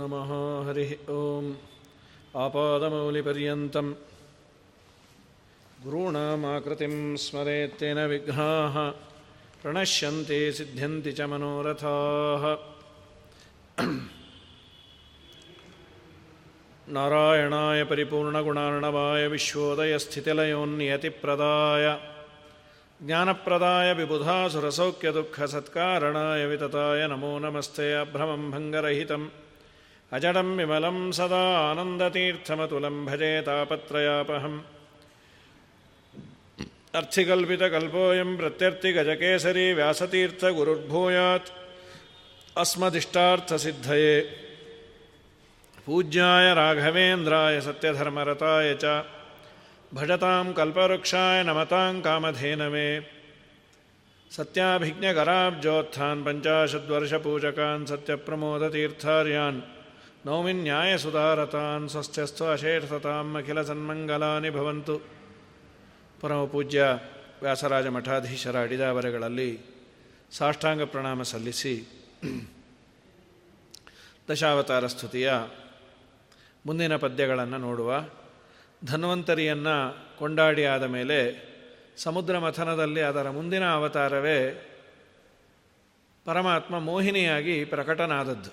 नमः हरिः ॐ आपादमौलिपर्यन्तं गुरूणामाकृतिं स्मरेत्तेन विघ्नाः प्रणश्यन्ति सिद्ध्यन्ति च मनोरथाः नारायणाय परिपूर्णगुणार्णवाय विश्वोदयस्थितिलयोन्नियतिप्रदाय ज्ञानप्रदाय विबुधासुरसौख्यदुःखसत्कारणाय वितताय नमो नमस्ते अभ्रमं भङ्गरहितम् अजडं विमलं सदा आनन्दतीर्थमतुलं भजे तापत्रयापहम्। अर्थिकल्पितकल्पोऽयं प्रत्यर्थिगजकेसरी व्यासतीर्थगुरुर्भूयात् अस्मदिष्टार्थसिद्धये। पूज्याय राघवेन्द्राय सत्यधर्मरताय च। भजतां कल्पवृक्षाय नमतां कामधेनवे। सत्याभिज्ञकराब्जोत्थान् पञ्चाशद्वर्षपूजकान् सत्यप्रमोदतीर्थार्यान्। नौमि न्यायसुधारतान् ಸ್ವಸ್ಥಸ್ತು ಅಶೇಷತಾಂ ಅಖಿಲ ಸನ್ಮಂಗಲಾನಿ ಭವಂತು ಪರಮಪೂಜ್ಯ ವ್ಯಾಸರಾಜ ಮಠಾಧೀಶರ ಅಡಿದಾವರೆಗಳಲ್ಲಿ ಸಾಷ್ಟಾಂಗ ಪ್ರಣಾಮ ಸಲ್ಲಿಸಿ ದಶಾವತಾರ ಸ್ತುತಿಯ ಮುಂದಿನ ಪದ್ಯಗಳನ್ನು ನೋಡುವ ಧನ್ವಂತರಿಯನ್ನು ಕೊಂಡಾಡಿ ಆದ ಮೇಲೆ ಸಮುದ್ರ ಮಥನದಲ್ಲಿ ಅದರ ಮುಂದಿನ ಅವತಾರವೇ ಪರಮಾತ್ಮ ಮೋಹಿನಿಯಾಗಿ ಪ್ರಕಟನಾದದ್ದು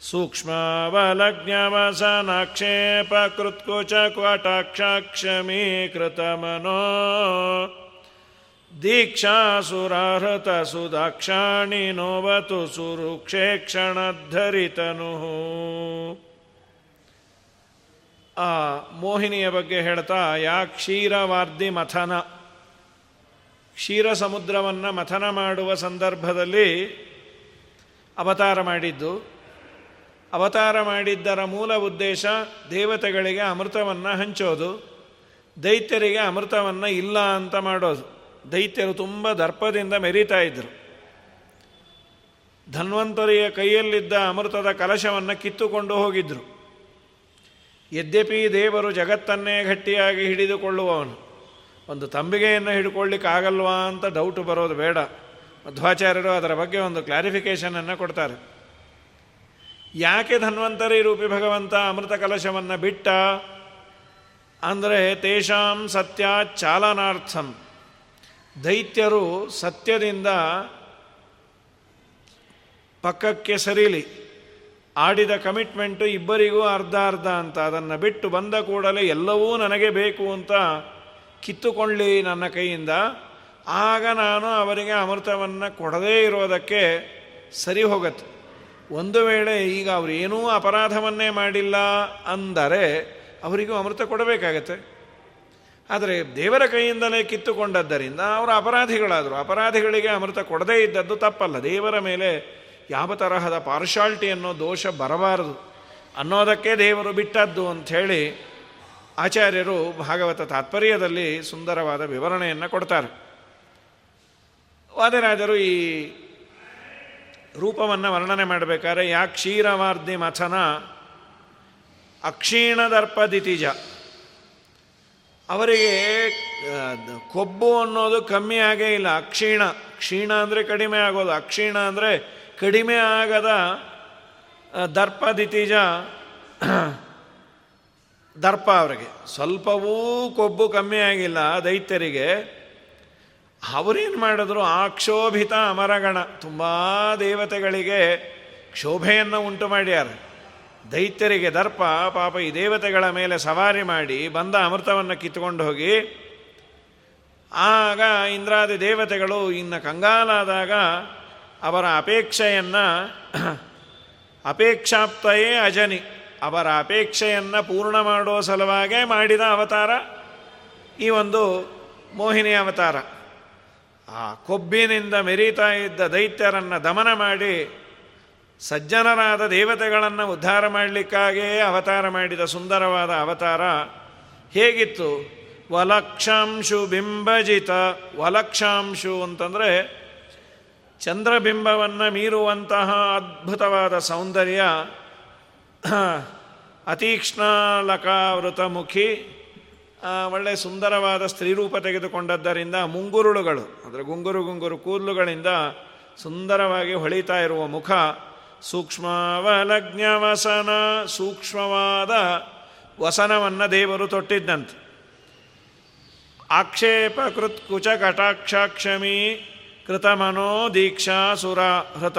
सूक्ष्मावलज्ञवसनक्षेपकृत्कुचक्वटाक्षमीकृतमनो दीक्षासुराहृतसुदाक्षाणि नोवतु ಸುರುಕ್ಷೇಕ್ಷಣಧರಿತನುಃ ಆ ಮೋಹಿನಿಯ ಬಗ್ಗೆ ಹೇಳ್ತಾ, ಯಾ ಕ್ಷೀರವಾರ್ಧಿ ಮಥನ. ಕ್ಷೀರ ಸಮುದ್ರವನ್ನು ಮಥನ ಮಾಡುವ ಸಂದರ್ಭದಲ್ಲಿ ಅವತಾರ ಮಾಡಿದ್ದು ಅವತಾರ ಮಾಡಿದ್ದರ ಮೂಲ ಉದ್ದೇಶ ದೇವತೆಗಳಿಗೆ ಅಮೃತವನ್ನು ಹಂಚೋದು, ದೈತ್ಯರಿಗೆ ಅಮೃತವನ್ನು ಇಲ್ಲ ಅಂತ ಮಾಡೋದು. ದೈತ್ಯರು ತುಂಬ ದರ್ಪದಿಂದ ಮೆರೀತಾ ಇದ್ದರು ಧನ್ವಂತರಿಯ ಕೈಯಲ್ಲಿದ್ದ ಅಮೃತದ ಕಲಶವನ್ನು ಕಿತ್ತುಕೊಂಡು ಹೋಗಿದ್ದರು ಯದ್ಯಪಿ ದೇವರು ಜಗತ್ತನ್ನೇ ಗಟ್ಟಿಯಾಗಿ ಹಿಡಿದುಕೊಳ್ಳುವವನು, ಒಂದು ತಂಬಿಗೆಯನ್ನು ಹಿಡ್ಕೊಳ್ಳಿಕ್ಕಾಗಲ್ವಾ ಅಂತ ಡೌಟ್ ಬರೋದು ಬೇಡ. ಮಧ್ವಾಚಾರ್ಯರು ಅದರ ಬಗ್ಗೆ ಒಂದು ಕ್ಲಾರಿಫಿಕೇಷನನ್ನು ಕೊಡ್ತಾರೆ. ಯಾಕೆ ಧನ್ವಂತರಿ ರೂಪಿ ಭಗವಂತ ಅಮೃತ ಕಲಶವನ್ನು ಬಿಟ್ಟ? ಅಂದರೆ ತೇಷಾಂ ಸತ್ಯ ಚಾಲನಾರ್ಥಂ ದೈತ್ಯರು ಸತ್ಯದಿಂದ ಪಕ್ಕಕ್ಕೆ ಸರಿಲಿ. ಆಡಿದ ಕಮಿಟ್ಮೆಂಟು ಇಬ್ಬರಿಗೂ ಅರ್ಧ ಅರ್ಧ ಅಂತ. ಅದನ್ನು ಬಿಟ್ಟು ಬಂದ ಕೂಡಲೇ ಎಲ್ಲವೂ ನನಗೆ ಬೇಕು ಅಂತ ಕಿತ್ತುಕೊಳ್ಳಿ ನನ್ನ ಕೈಯಿಂದ. ಆಗ ನಾನು ಅವರಿಗೆ ಅಮೃತವನ್ನು ಕೊಡದೇ ಇರೋದಕ್ಕೆ ಸರಿ ಹೋಗುತ್ತೆ. ಒಂದು ವೇಳೆ ಈಗ ಅವರು ಏನೂ ಅಪರಾಧವನ್ನೇ ಮಾಡಿಲ್ಲ ಅಂದರೆ ಅವರಿಗೂ ಅಮೃತ ಕೊಡಬೇಕಾಗತ್ತೆ. ಆದರೆ ದೇವರ ಕೈಯಿಂದಲೇ ಕಿತ್ತುಕೊಂಡದ್ದರಿಂದ ಅವರು ಅಪರಾಧಿಗಳಾದರು. ಅಪರಾಧಿಗಳಿಗೆ ಅಮೃತ ಕೊಡದೇ ಇದ್ದದ್ದು ತಪ್ಪಲ್ಲ. ದೇವರ ಮೇಲೆ ಯಾವ ತರಹದ ಪಾರ್ಶಾಲ್ಟಿ ಅನ್ನೋ ದೋಷ ಬರಬಾರದು. ಅನ್ನೋದಕ್ಕೆ ದೇವರು ಬಿಟ್ಟದ್ದು ಅಂಥೇಳಿ ಆಚಾರ್ಯರು ಭಾಗವತ ತಾತ್ಪರ್ಯದಲ್ಲಿ ಸುಂದರವಾದ ವಿವರಣೆಯನ್ನು ಕೊಡ್ತಾರೆ. ವಾದರಾಜರು ಈ ರೂಪವನ್ನು ವರ್ಣನೆ ಮಾಡಬೇಕಾದ್ರೆ ಯಾ ಕ್ಷೀರವಾರ್ಧಿ ಮಥನ ಅಕ್ಷೀಣದರ್ಪದಿತಿಜ. ಅವರಿಗೆ ಕೊಬ್ಬು ಅನ್ನೋದು ಕಮ್ಮಿ ಆಗೇ ಇಲ್ಲ. ಅಕ್ಷೀಣ, ಕ್ಷೀಣ ಅಂದರೆ ಕಡಿಮೆ ಆಗೋದು. ಅಕ್ಷೀಣ ಅಂದರೆ ಕಡಿಮೆ ಆಗದ ದರ್ಪದಿತಿಜ ದರ್ಪ ಅವರಿಗೆ. ಸ್ವಲ್ಪವೂ ಕೊಬ್ಬು ಕಮ್ಮಿ ಆಗಿಲ್ಲ ದೈತ್ಯರಿಗೆ. ಅವರೇನು ಮಾಡಿದ್ರು? ಆಕ್ಷೋಭಿತ ಅಮರಗಣ. ತುಂಬ ದೇವತೆಗಳಿಗೆ ಕ್ಷೋಭೆಯನ್ನು ಉಂಟು ಮಾಡ್ಯಾರ. ದೈತ್ಯರಿಗೆ ದರ್ಪ, ಪಾಪ ಈ ದೇವತೆಗಳ ಮೇಲೆ ಸವಾರಿ ಮಾಡಿ ಬಂದ ಅಮೃತವನ್ನು ಕಿತ್ಕೊಂಡು ಹೋಗಿ, ಆಗ ಇಂದ್ರಾದಿ ದೇವತೆಗಳು ಇನ್ನು ಕಂಗಾಲಾದಾಗ ಅವರ ಅಪೇಕ್ಷೆಯನ್ನು ಅಪೇಕ್ಷಾಪ್ತಯೇ ಅಜನಿ. ಅವರ ಅಪೇಕ್ಷೆಯನ್ನು ಪೂರ್ಣ ಮಾಡೋ ಸಲುವಾಗೇ ಮಾಡಿದ ಅವತಾರ ಈ ಒಂದು ಮೋಹಿನಿ ಅವತಾರ. ಆ ಕೊಬ್ಬಿನಿಂದ ಮೆರೀತಾ ಇದ್ದ ದೈತ್ಯರನ್ನು ದಮನ ಮಾಡಿ ಸಜ್ಜನರಾದ ದೇವತೆಗಳನ್ನು ಉದ್ಧಾರ ಮಾಡಲಿಕ್ಕಾಗೇ ಅವತಾರ ಮಾಡಿದ ಸುಂದರವಾದ ಅವತಾರ ಹೇಗಿತ್ತು? ವಲಕ್ಷಾಂಶು ಬಿಂಬಜಿತ. ವಲಕ್ಷಾಂಶು ಅಂತಂದರೆ ಚಂದ್ರಬಿಂಬವನ್ನು ಮೀರುವಂತಹ ಅದ್ಭುತವಾದ ಸೌಂದರ್ಯ. ಮುಖಿ ಒಳ್ಳೆ ಸುಂದರವಾದ ಸ್ತ್ರೀರೂಪ ತೆಗೆದುಕೊಂಡದ್ದರಿಂದ ಮುಂಗುರುಳುಗಳು, ಅಂದರೆ ಗುಂಗುರು ಗುಂಗುರು ಕೂದಲುಗಳಿಂದ ಸುಂದರವಾಗಿ ಹೊಳಿತಾ ಇರುವ ಮುಖ ಸೂಕ್ಷ್ಮವಲಜ್ಞ ವಸನ, ಸೂಕ್ಷ್ಮವಾದ ವಸನವನ್ನು ದೇವರು ತೊಟ್ಟಿದ್ದಂತೆ. ಆಕ್ಷೇಪ ಕೃತ್ ಕುಚ ಕಟಾಕ್ಷಾಕ್ಷಮಿ ಕೃತಮನೋ ದೀಕ್ಷಾ ಸುರ ಹೃತ.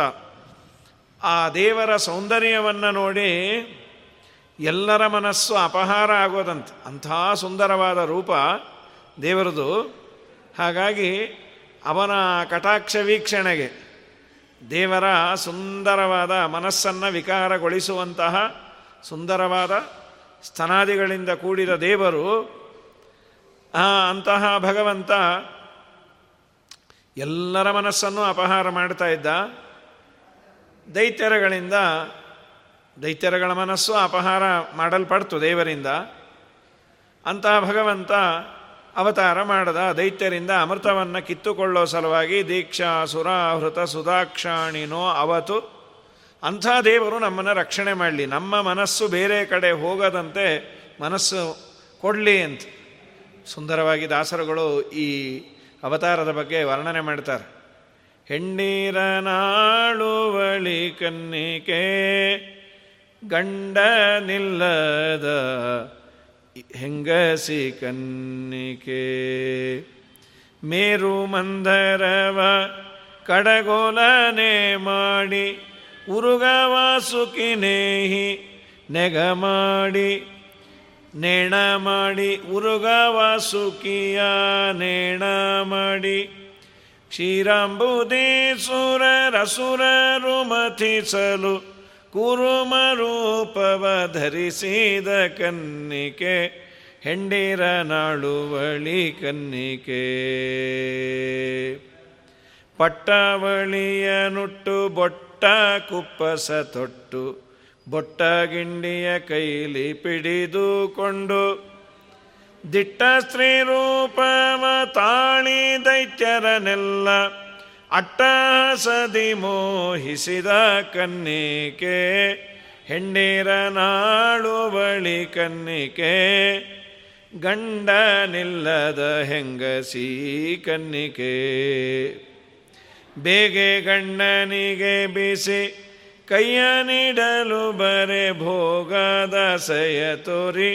ಆ ದೇವರ ಸೌಂದರ್ಯವನ್ನು ನೋಡಿ ಎಲ್ಲರ ಮನಸ್ಸು ಅಪಹಾರ ಆಗೋದಂತೆ. ಅಂಥ ಸುಂದರವಾದ ರೂಪ ದೇವರದು. ಹಾಗಾಗಿ ಅವನ ಕಟಾಕ್ಷ ವೀಕ್ಷಣೆಗೆ ದೇವರ ಸುಂದರವಾದ ಮನಸ್ಸನ್ನು ವಿಕಾರಗೊಳಿಸುವಂತಹ ಸುಂದರವಾದ ಸ್ತನಾದಿಗಳಿಂದ ಕೂಡಿದ ದೇವರು. ಅಂತಹ ಭಗವಂತ ಎಲ್ಲರ ಮನಸ್ಸನ್ನು ಅಪಹಾರ ಮಾಡ್ತಾ ಇದ್ದ. ದೈತ್ಯರಗಳಿಂದ ದೈತ್ಯರಗಳ ಮನಸ್ಸು ಅಪಹಾರ ಮಾಡಲ್ಪಡ್ತು ದೇವರಿಂದ. ಅಂತಹ ಭಗವಂತ ಅವತಾರ ಮಾಡದ. ದೈತ್ಯರಿಂದ ಅಮೃತವನ್ನು ಕಿತ್ತುಕೊಳ್ಳೋ ಸಲುವಾಗಿ ದೀಕ್ಷಾ ಸುರಾಹೃತ ಸುಧಾಕ್ಷಾಣಿನೋ ಅವತು ಅಂಥ ದೇವರು ನಮ್ಮನ್ನು ರಕ್ಷಣೆ ಮಾಡಲಿ. ನಮ್ಮ ಮನಸ್ಸು ಬೇರೆ ಕಡೆ ಹೋಗದಂತೆ ಮನಸ್ಸು ಕೊಡಲಿ ಅಂತ. ಸುಂದರವಾಗಿ ದಾಸರುಗಳು ಈ ಅವತಾರದ ಬಗ್ಗೆ ವರ್ಣನೆ ಮಾಡ್ತಾರೆ. ಹೆಣ್ಣೀರನಾಳುವಳಿ ಕನ್ನಿಕೆ ಗಂಡ ನಿಲ್ಲದ ಹೆಂಗಸಿ ಕನ್ನಿಕೆ. ಮೇರು ಮಂದರವ ಕಡಗೋಲನೆ ಮಾಡಿ ಉರುಗವ ಸುಖಿನೇಹಿ ನೆಗ ಮಾಡಿ, ನೇಣ ಮಾಡಿ ಉರುಗವ ಸುಖಿಯ ನೇಣ ಮಾಡಿ. ಕ್ಷೀರಾಂಬುದೇ ಸುರ ರಸುರರು ಮಥಿಸಲು ಕುರುಮರೂಪವ ಧರಿಸಿದ ಕನ್ನಿಕೆ, ಹೆಂಡಿರ ನಾಳುವಳಿ ಕನ್ನಿಕೆ. ಪಟ್ಟವಳಿಯ ನುಟ್ಟು ಬೊಟ್ಟ ಕುಪ್ಪಸ ತೊಟ್ಟು, ಬೊಟ್ಟ ಗಿಂಡಿಯ ಕೈಲಿ ಪಿಡಿದುಕೊಂಡು ದಿಟ್ಟ ಸ್ತ್ರೀ ರೂಪವ ತಾಳಿ ದೈತ್ಯರನೆಲ್ಲ ಅಟ್ಟಸದಿ ಮೋಹಿಸಿದ ಕನ್ನಿಕೆ, ಹೆಣ್ಣೀರ ನಾಳು ಬಳಿ ಕನ್ನಿಕೆ ಗಂಡ ನಿಲ್ಲದ ಹೆಂಗಸಿ ಕನ್ನಿಕೆ. ಬೇಗೆ ಗಂಡನಿಗೆ ಬಿಸಿ ಕೈಯ ನೀಡಲು ಬರೆ ಭೋಗದ ಸಯ ತೋರಿ,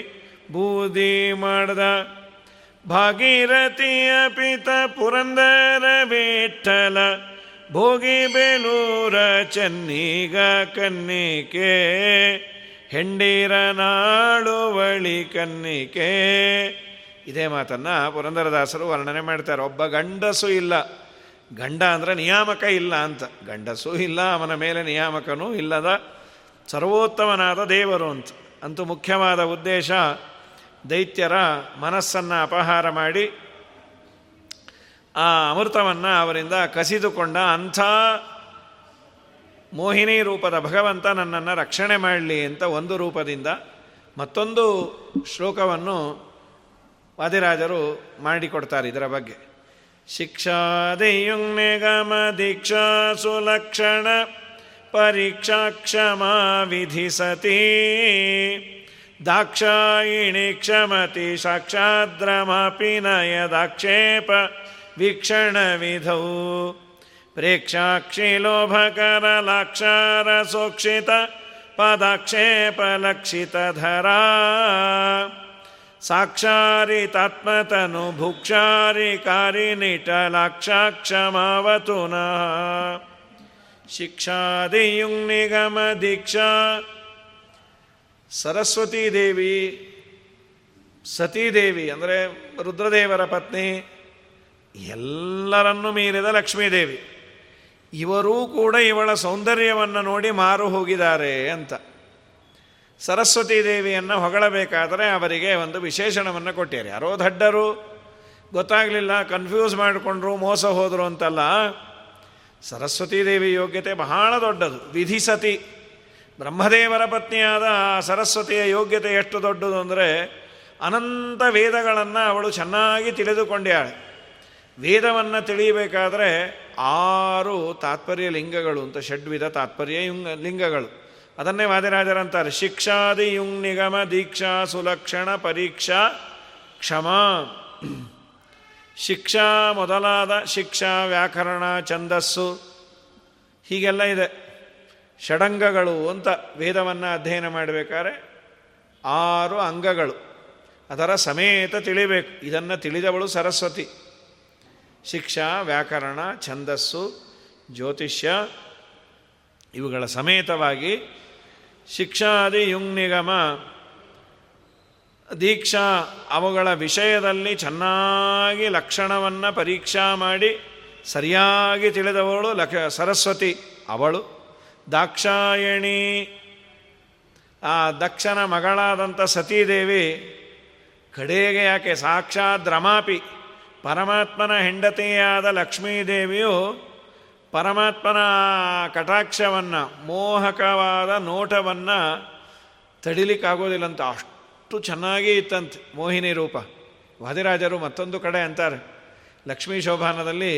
ಬೂದಿ ಮಾಡ್ದ ಭಾಗೀರಥಿಯ ಪಿತ ಪುರಂದರ ವಿಠಲ ಭೋಗಿ ಬೇಲೂರ ಚೆನ್ನೀಗ ಕನ್ನಿಕೆ, ಹೆಂಡೀರ ನಾಳುವಳಿ ಕನ್ನಿಕೆ. ಇದೇ ಮಾತನ್ನು ಪುರಂದರದಾಸರು ವರ್ಣನೆ ಮಾಡ್ತಾರೆ. ಒಬ್ಬ ಗಂಡಸು ಇಲ್ಲ. ಗಂಡ ಅಂದರೆ ನಿಯಾಮಕ ಇಲ್ಲ ಅಂತ. ಗಂಡಸೂ ಇಲ್ಲ, ಅವನ ಮೇಲೆ ನಿಯಾಮಕನೂ ಇಲ್ಲದ ಸರ್ವೋತ್ತಮನಾದ ದೇವರು ಅಂತ. ಅಂತೂ ಮುಖ್ಯವಾದ ಉದ್ದೇಶ ದೈತ್ಯರ ಮನಸ್ಸನ್ನು ಅಪಹಾರ ಮಾಡಿ ಆ ಅಮೃತವನ್ನು ಅವರಿಂದ ಕಸಿದುಕೊಂಡ ಅಂಥ ಮೋಹಿನಿ ರೂಪದ ಭಗವಂತ ನನ್ನನ್ನು ರಕ್ಷಣೆ ಮಾಡಲಿ ಅಂತ ಒಂದು ರೂಪದಿಂದ ಮತ್ತೊಂದು ಶ್ಲೋಕವನ್ನು ವಾದಿರಾಜರು ಮಾಡಿಕೊಡ್ತಾರೆ ಇದರ ಬಗ್ಗೆ. ಶಿಕ್ಷಾದಿಯುಂಗಮ ದೀಕ್ಷಾ ಸುಲಕ್ಷಣ ಪರೀಕ್ಷಾ ಕ್ಷಮಾ ವಿಧಿಸತಿ दाक्षायिणि क्षमति साक्षाद्रमपि न यदाक्षेप वीक्षणविधौ प्रेक्षाक्षिलोभकरलाक्षारसोक्षित पदाक्षेपलक्षितधरा साक्षारितात्मतनुभुक्षारिकारिनिटलाक्षाक्षमावतु नः शिक्षादियुङ्निगमदीक्षा ಸರಸ್ವತೀ ದೇವಿ ಸತೀದೇವಿ ಅಂದರೆ ರುದ್ರದೇವರ ಪತ್ನಿ, ಎಲ್ಲರನ್ನೂ ಮೀರಿದ ಲಕ್ಷ್ಮೀದೇವಿ ಇವರೂ ಕೂಡ ಇವಳ ಸೌಂದರ್ಯವನ್ನು ನೋಡಿ ಮಾರು ಹೋಗಿದ್ದಾರೆ ಅಂತ. ಸರಸ್ವತೀ ದೇವಿಯನ್ನು ಹೊಗಳಬೇಕಾದರೆ ಅವರಿಗೆ ಒಂದು ವಿಶೇಷಣವನ್ನು ಕೊಟ್ಟಿದ್ದಾರೆ ಯಾರೋ ದಡ್ಡರು, ಗೊತ್ತಾಗಲಿಲ್ಲ ಕನ್ಫ್ಯೂಸ್ ಮಾಡಿಕೊಂಡ್ರು, ಮೋಸ ಹೋದರು ಅಂತಲ್ಲ, ಸರಸ್ವತೀ ದೇವಿ ಯೋಗ್ಯತೆ ಬಹಳ ದೊಡ್ಡದು. ವಿಧಿಸತಿ. ಬ್ರಹ್ಮದೇವರ ಪತ್ನಿಯಾದ ಸರಸ್ವತಿಯ ಯೋಗ್ಯತೆ ಎಷ್ಟು ದೊಡ್ಡದು ಅಂದರೆ ಅನಂತ ವೇದಗಳನ್ನು ಅವಳು ಚೆನ್ನಾಗಿ ತಿಳಿದುಕೊಂಡ್ಯಾಳೆ. ವೇದವನ್ನು ತಿಳಿಯಬೇಕಾದ್ರೆ ಆರು ತಾತ್ಪರ್ಯ ಲಿಂಗಗಳು ಅಂತ ಷಡ್ವಿಧ ತಾತ್ಪರ್ಯ ಯುಂಗ ಲಿಂಗಗಳು. ಅದನ್ನೇ ವಾದಿರಾಜರಂತಾರೆ ಶಿಕ್ಷಾದಿ ಯುಂಗ್ ನಿಗಮ ದೀಕ್ಷಾ ಸುಲಕ್ಷಣ, ಪರೀಕ್ಷಾ, ಕ್ಷಮ. ಶಿಕ್ಷಾ ಮೊದಲಾದ ಶಿಕ್ಷಾ ವ್ಯಾಕರಣ, ಛಂದಸ್ಸು ಹೀಗೆಲ್ಲ ಇದೆ. ಷಡಂಗಗಳು ಅಂತ ವೇದವನ್ನು ಅಧ್ಯಯನ ಮಾಡಬೇಕಾದ್ರೆ ಆರು ಅಂಗಗಳು. ಅದರ ಸಮೇತ ತಿಳಿಬೇಕು. ಇದನ್ನು ತಿಳಿದವಳು ಸರಸ್ವತಿ. ಶಿಕ್ಷಾ, ವ್ಯಾಕರಣ, ಛಂದಸ್ಸು, ಜ್ಯೋತಿಷ್ಯ ಇವುಗಳ ಸಮೇತವಾಗಿ ಶಿಕ್ಷಾದಿ ಯುಂಗ್ ನಿಗಮ ದೀಕ್ಷಾ ಅವುಗಳ ವಿಷಯದಲ್ಲಿ ಚೆನ್ನಾಗಿ ಲಕ್ಷಣವನ್ನು ಪರೀಕ್ಷಾ ಮಾಡಿ ಸರಿಯಾಗಿ ತಿಳಿದವಳು ಲಕ್ಷ ಸರಸ್ವತಿ ಅವಳು. ದಾಕ್ಷಾಯಣಿ. ಆ ದಕ್ಷನ ಮಗಳಾದಂಥ ಸತೀದೇವಿ ಕಡೆಗೆ ಯಾಕೆ ಸಾಕ್ಷಾತ್ ರಮಾಪಿ, ಪರಮಾತ್ಮನ ಹೆಂಡತಿಯಾದ ಲಕ್ಷ್ಮೀದೇವಿಯು ಪರಮಾತ್ಮನ ಕಟಾಕ್ಷವನ್ನು, ಮೋಹಕವಾದ ನೋಟವನ್ನು ತಡಿಲಿಕ್ಕಾಗೋದಿಲ್ಲಂತ ಅಷ್ಟು ಚೆನ್ನಾಗಿ ಇತ್ತಂತೆ ಮೋಹಿನಿ ರೂಪ. ವಾದಿರಾಜರು ಮತ್ತೊಂದು ಕಡೆ ಅಂತಾರೆ, ಲಕ್ಷ್ಮೀ ಶೋಭಾನದಲ್ಲಿ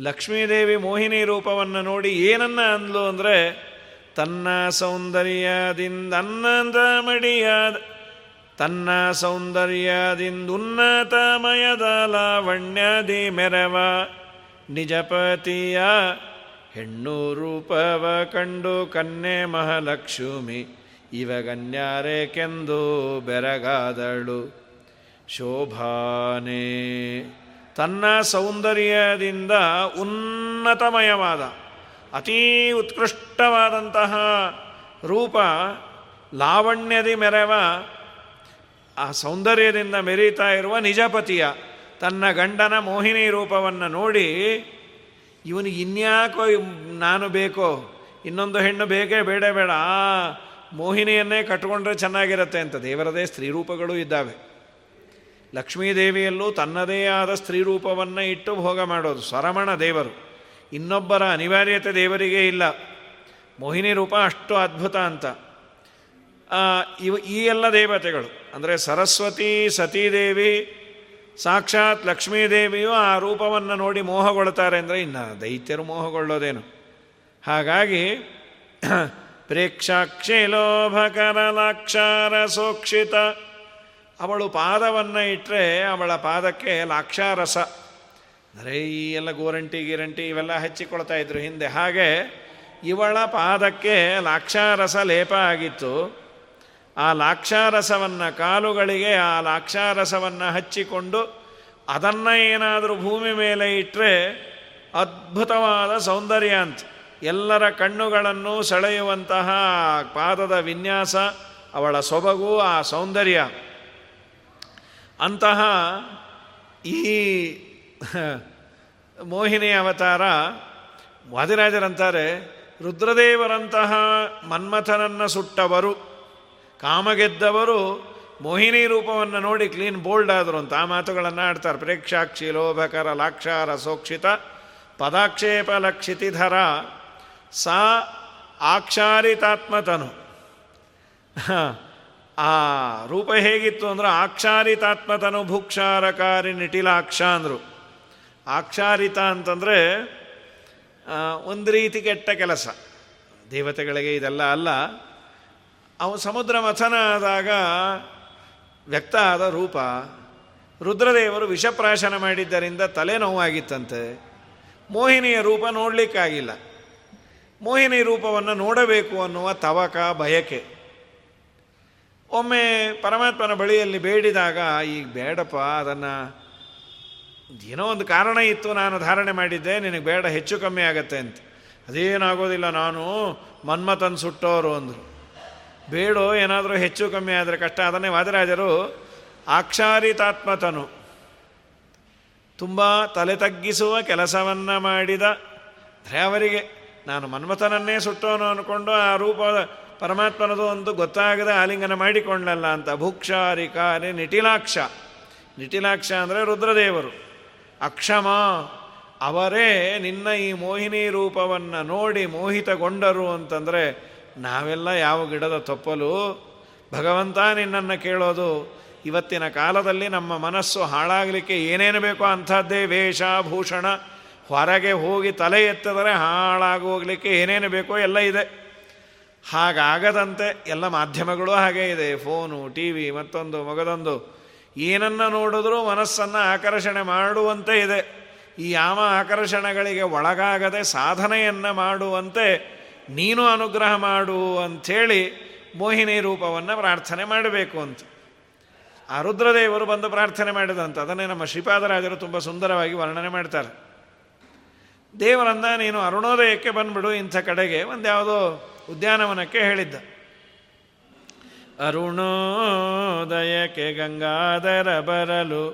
ಲಕ್ಷ್ಮೀದೇವಿ ಮೋಹಿನಿ ರೂಪವನ್ನು ನೋಡಿ ಏನನ್ನ ಅಂದ್ಲು ಅಂದರೆ, ತನ್ನ ಸೌಂದರ್ಯದಿಂದ ಅನ್ನದ ಮಡಿಯಾದ ತನ್ನ ಸೌಂದರ್ಯದಿಂದುನ್ನತಮಯದ ಲಾವಣ್ಯದಿ ಮೆರವ, ನಿಜಪತಿಯ ಹೆಣ್ಣು ರೂಪವ ಕಂಡು ಕನ್ನೆ ಮಹಾಲಕ್ಷ್ಮಿ ಕೆಂದು ಬೆರಗಾದಳು. ಶೋಭಾನೆ ತನ್ನ ಸೌಂದರ್ಯದಿಂದ ಉನ್ನತಮಯವಾದ, ಅತೀ ಉತ್ಕೃಷ್ಟವಾದಂತಹ ರೂಪ ಲಾವಣ್ಯದಿ ಮೆರವ, ಆ ಸೌಂದರ್ಯದಿಂದ ಮೆರೀತಾ ಇರುವ ನಿಜಪತಿಯ, ತನ್ನ ಗಂಡನ ಮೋಹಿನಿ ರೂಪವನ್ನು ನೋಡಿ, ಇವನಿಗೆ ಇನ್ಯಾಕೋ ನಾನು ಬೇಕೋ, ಇನ್ನೊಂದು ಹೆಣ್ಣು ಬೇಕೇ ಬೇಡ ಬೇಡ ಮೋಹಿನಿಯನ್ನೇ ಕಟ್ಕೊಂಡ್ರೆ ಚೆನ್ನಾಗಿರುತ್ತೆ ಅಂತ ದೇವರದೇ ಸ್ತ್ರೀ ರೂಪಗಳು ಇದ್ದಾವೆ. ಲಕ್ಷ್ಮೀದೇವಿಯಲ್ಲೂ ತನ್ನದೇ ಆದ ಸ್ತ್ರೀ ರೂಪವನ್ನು ಇಟ್ಟು ಭೋಗ ಮಾಡೋದು ಸರಮಣ ದೇವರು. ಇನ್ನೊಬ್ಬರ ಅನಿವಾರ್ಯತೆ ದೇವರಿಗೆ ಇಲ್ಲ. ಮೋಹಿನಿ ರೂಪ ಅಷ್ಟು ಅದ್ಭುತ ಅಂತ. ಇವ, ಈ ಎಲ್ಲ ದೇವತೆಗಳು, ಅಂದರೆ ಸರಸ್ವತಿ, ಸತೀದೇವಿ, ಸಾಕ್ಷಾತ್ ಲಕ್ಷ್ಮೀದೇವಿಯು ಆ ರೂಪವನ್ನು ನೋಡಿ ಮೋಹಗೊಳ್ತಾರೆ ಅಂದರೆ ಇನ್ನು ದೈತ್ಯರು ಮೋಹಗೊಳ್ಳೋದೇನು ಹಾಗಾಗಿ ಪ್ರೇಕ್ಷಾಕ್ಷಿ ಲೋಭಕರ ಲಾಕ್ಷಾರ ಸೋಕ್ಷಿತ. ಅವಳು ಪಾದವನ್ನು ಇಟ್ಟರೆ ಅವಳ ಪಾದಕ್ಕೆ ಲಾಕ್ಷಾರಸ. ಅಂದರೆ ಈ ಎಲ್ಲ ಗೋರಂಟಿ ಗಿರಂಟಿ ಇವೆಲ್ಲ ಹಚ್ಚಿಕೊಳ್ತಾ ಇದ್ರು ಹಿಂದೆ. ಹಾಗೆ ಇವಳ ಪಾದಕ್ಕೆ ಲಾಕ್ಷಾರಸ ಲೇಪ ಆಗಿತ್ತು. ಆ ಲಾಕ್ಷಾರಸವನ್ನು ಕಾಲುಗಳಿಗೆ ಆ ಲಾಕ್ಷಾರಸವನ್ನು ಹಚ್ಚಿಕೊಂಡು ಅದನ್ನು ಏನಾದರೂ ಭೂಮಿ ಮೇಲೆ ಇಟ್ಟರೆ ಅದ್ಭುತವಾದ ಸೌಂದರ್ಯ ಅಂತ. ಎಲ್ಲರ ಕಣ್ಣುಗಳನ್ನು ಸೆಳೆಯುವಂತಹ ಪಾದದ ವಿನ್ಯಾಸ ಅವಳ ಸೊಬಗು, ಆ ಸೌಂದರ್ಯ. ಅಂತಹ ಈ ಮೋಹಿನಿ ಅವತಾರ ವಾದಿರಾಜರಂತಾರೆ, ರುದ್ರದೇವರಂತಹ ಮನ್ಮಥನನ್ನು ಸುಟ್ಟವರು, ಕಾಮಗೆದ್ದವರು ಮೋಹಿನಿ ರೂಪವನ್ನು ನೋಡಿ ಕ್ಲೀನ್ ಬೋಲ್ಡ್ ಆದರು ಅಂತ ಆ ಮಾತುಗಳನ್ನು ಆಡ್ತಾರೆ. ಪ್ರೇಕ್ಷಾಕ್ಷಿ ಲೋಭಕರ ಲಾಕ್ಷಾರ ಸೋಕ್ಷಿತ ಪದಾಕ್ಷೇಪ ಲಕ್ಷಿತಿಧರ, ಸಾ ಆಕ್ಷಾರಿತಾತ್ಮತನು. ಆ ರೂಪ ಹೇಗಿತ್ತು ಅಂದ್ರೆ ಆಕ್ಷಾರಿತಾತ್ಮತನು ಭೂಕ್ಷಾರಕಾರಿ ನಿಟಿಲಾಕ್ಷ ಅಂದರು. ಆಕ್ಷಾರಿತ ಅಂತಂದರೆ ಒಂದು ರೀತಿ ಕೆಟ್ಟ ಕೆಲಸ. ದೇವತೆಗಳಿಗೆ ಇದೆಲ್ಲ ಅಲ್ಲ. ಅವು ಸಮುದ್ರ ಮಥನ ಆದಾಗ ವ್ಯಕ್ತ ಆದ ರೂಪ. ರುದ್ರದೇವರು ವಿಷಪ್ರಾಶನ ಮಾಡಿದ್ದರಿಂದ ತಲೆನೋವಾಗಿತ್ತಂತೆ ಮೋಹಿನಿಯ ರೂಪ ನೋಡಲಿಕ್ಕಾಗಿಲ್ಲ. ಮೋಹಿನಿ ರೂಪವನ್ನು ನೋಡಬೇಕು ಅನ್ನುವ ತವಕ, ಬಯಕೆ. ಒಮ್ಮೆ ಪರಮಾತ್ಮನ ಬಳಿಯಲ್ಲಿ ಬೇಡಿದಾಗ ಈಗ ಬೇಡಪ್ಪ, ಅದನ್ನು ಏನೋ ಒಂದು ಕಾರಣ ಇತ್ತು, ನಾನು ಧಾರಣೆ ಮಾಡಿದ್ದೆ, ನಿನಗೆ ಬೇಡ, ಹೆಚ್ಚು ಕಮ್ಮಿ ಆಗತ್ತೆ ಅಂತ. ಅದೇನಾಗೋದಿಲ್ಲ, ನಾನು ಮನ್ಮಥನ್ ಸುಟ್ಟೋರು, ಅಂದರು. ಬೇಡೋ, ಏನಾದರೂ ಹೆಚ್ಚು ಕಮ್ಮಿ ಆದರೆ ಕಷ್ಟ. ಅದನ್ನೇ ವಾದರಾಜರು, ಆಕ್ಷಾರಿತಾತ್ಮತನು. ತುಂಬ ತಲೆ ತಗ್ಗಿಸುವ ಕೆಲಸವನ್ನು ಮಾಡಿದ ಅವರಿಗೆ ನಾನು ಮನ್ಮಥನನ್ನೇ ಸುಟ್ಟೋನು ಅಂದ್ಕೊಂಡು ಆ ರೂಪ ಪರಮಾತ್ಮನದು ಒಂದು ಗೊತ್ತಾಗದೆ ಆಲಿಂಗನ ಮಾಡಿಕೊಂಡಲ್ಲ ಅಂತ ಭುಕ್ಷಾರಿಕಾರಿ ನಿಟಿಲಾಕ್ಷ. ನಿಟಿಲಾಕ್ಷ ಅಂದರೆ ರುದ್ರದೇವರು. ಅಕ್ಷಮ, ಅವರೇ ನಿನ್ನ ಈ ಮೋಹಿನಿ ರೂಪವನ್ನು ನೋಡಿ ಮೋಹಿತಗೊಂಡರು ಅಂತಂದರೆ ನಾವೆಲ್ಲ ಯಾವ ಗಿಡದ ತಪ್ಪಲು? ಭಗವಂತ ನಿನ್ನನ್ನು ಕೇಳೋದು, ಇವತ್ತಿನ ಕಾಲದಲ್ಲಿ ನಮ್ಮ ಮನಸ್ಸು ಹಾಳಾಗಲಿಕ್ಕೆ ಏನೇನು ಬೇಕೋ ಅಂಥದ್ದೇ ವೇಷಭೂಷಣ ಹೊರಗೆ ಹೋಗಿ ತಲೆ ಎತ್ತಿದರೆ ಹಾಳಾಗೋಗ್ಲಿಕ್ಕೆ ಏನೇನು ಬೇಕೋ ಎಲ್ಲ ಇದೆ. ಹಾಗಾಗದಂತೆ ಎಲ್ಲ ಮಾಧ್ಯಮಗಳು ಹಾಗೇ ಇದೆ. ಫೋನು ಟಿ ವಿ ಮತ್ತೊಂದು, ಮಗದೊಂದು. ಏನನ್ನ ನೋಡಿದ್ರೂ ಮನಸ್ಸನ್ನು ಆಕರ್ಷಣೆ ಮಾಡುವಂತೆ ಇದೆ. ಈ ಯಾವ ಆಕರ್ಷಣೆಗಳಿಗೆ ಒಳಗಾಗದೆ ಸಾಧನೆಯನ್ನು ಮಾಡುವಂತೆ ನೀನು ಅನುಗ್ರಹ ಮಾಡು ಅಂಥೇಳಿ ಮೋಹಿನಿ ರೂಪವನ್ನು ಪ್ರಾರ್ಥನೆ ಮಾಡಬೇಕು ಅಂತ. ಆ ರುದ್ರದೇವರು ಬಂದು ಪ್ರಾರ್ಥನೆ ಮಾಡಿದಂತ, ಅದನ್ನೇ ನಮ್ಮ ಶ್ರೀಪಾದರಾಜರು ತುಂಬ ಸುಂದರವಾಗಿ ವರ್ಣನೆ ಮಾಡ್ತಾರೆ. ದೇವರಂದ ನೀನು ಅರುಣೋದಯಕ್ಕೆ ಬಂದ್ಬಿಡು ಇಂಥ ಕಡೆಗೆ ಒಂದು ಯಾವುದೋ ಉದ್ಯಾನವನಕ್ಕೆ ಹೇಳಿದ್ದ. ಅರುಣೋದಯಕ್ಕೆ ಗಂಗಾಧರ ಬರಲು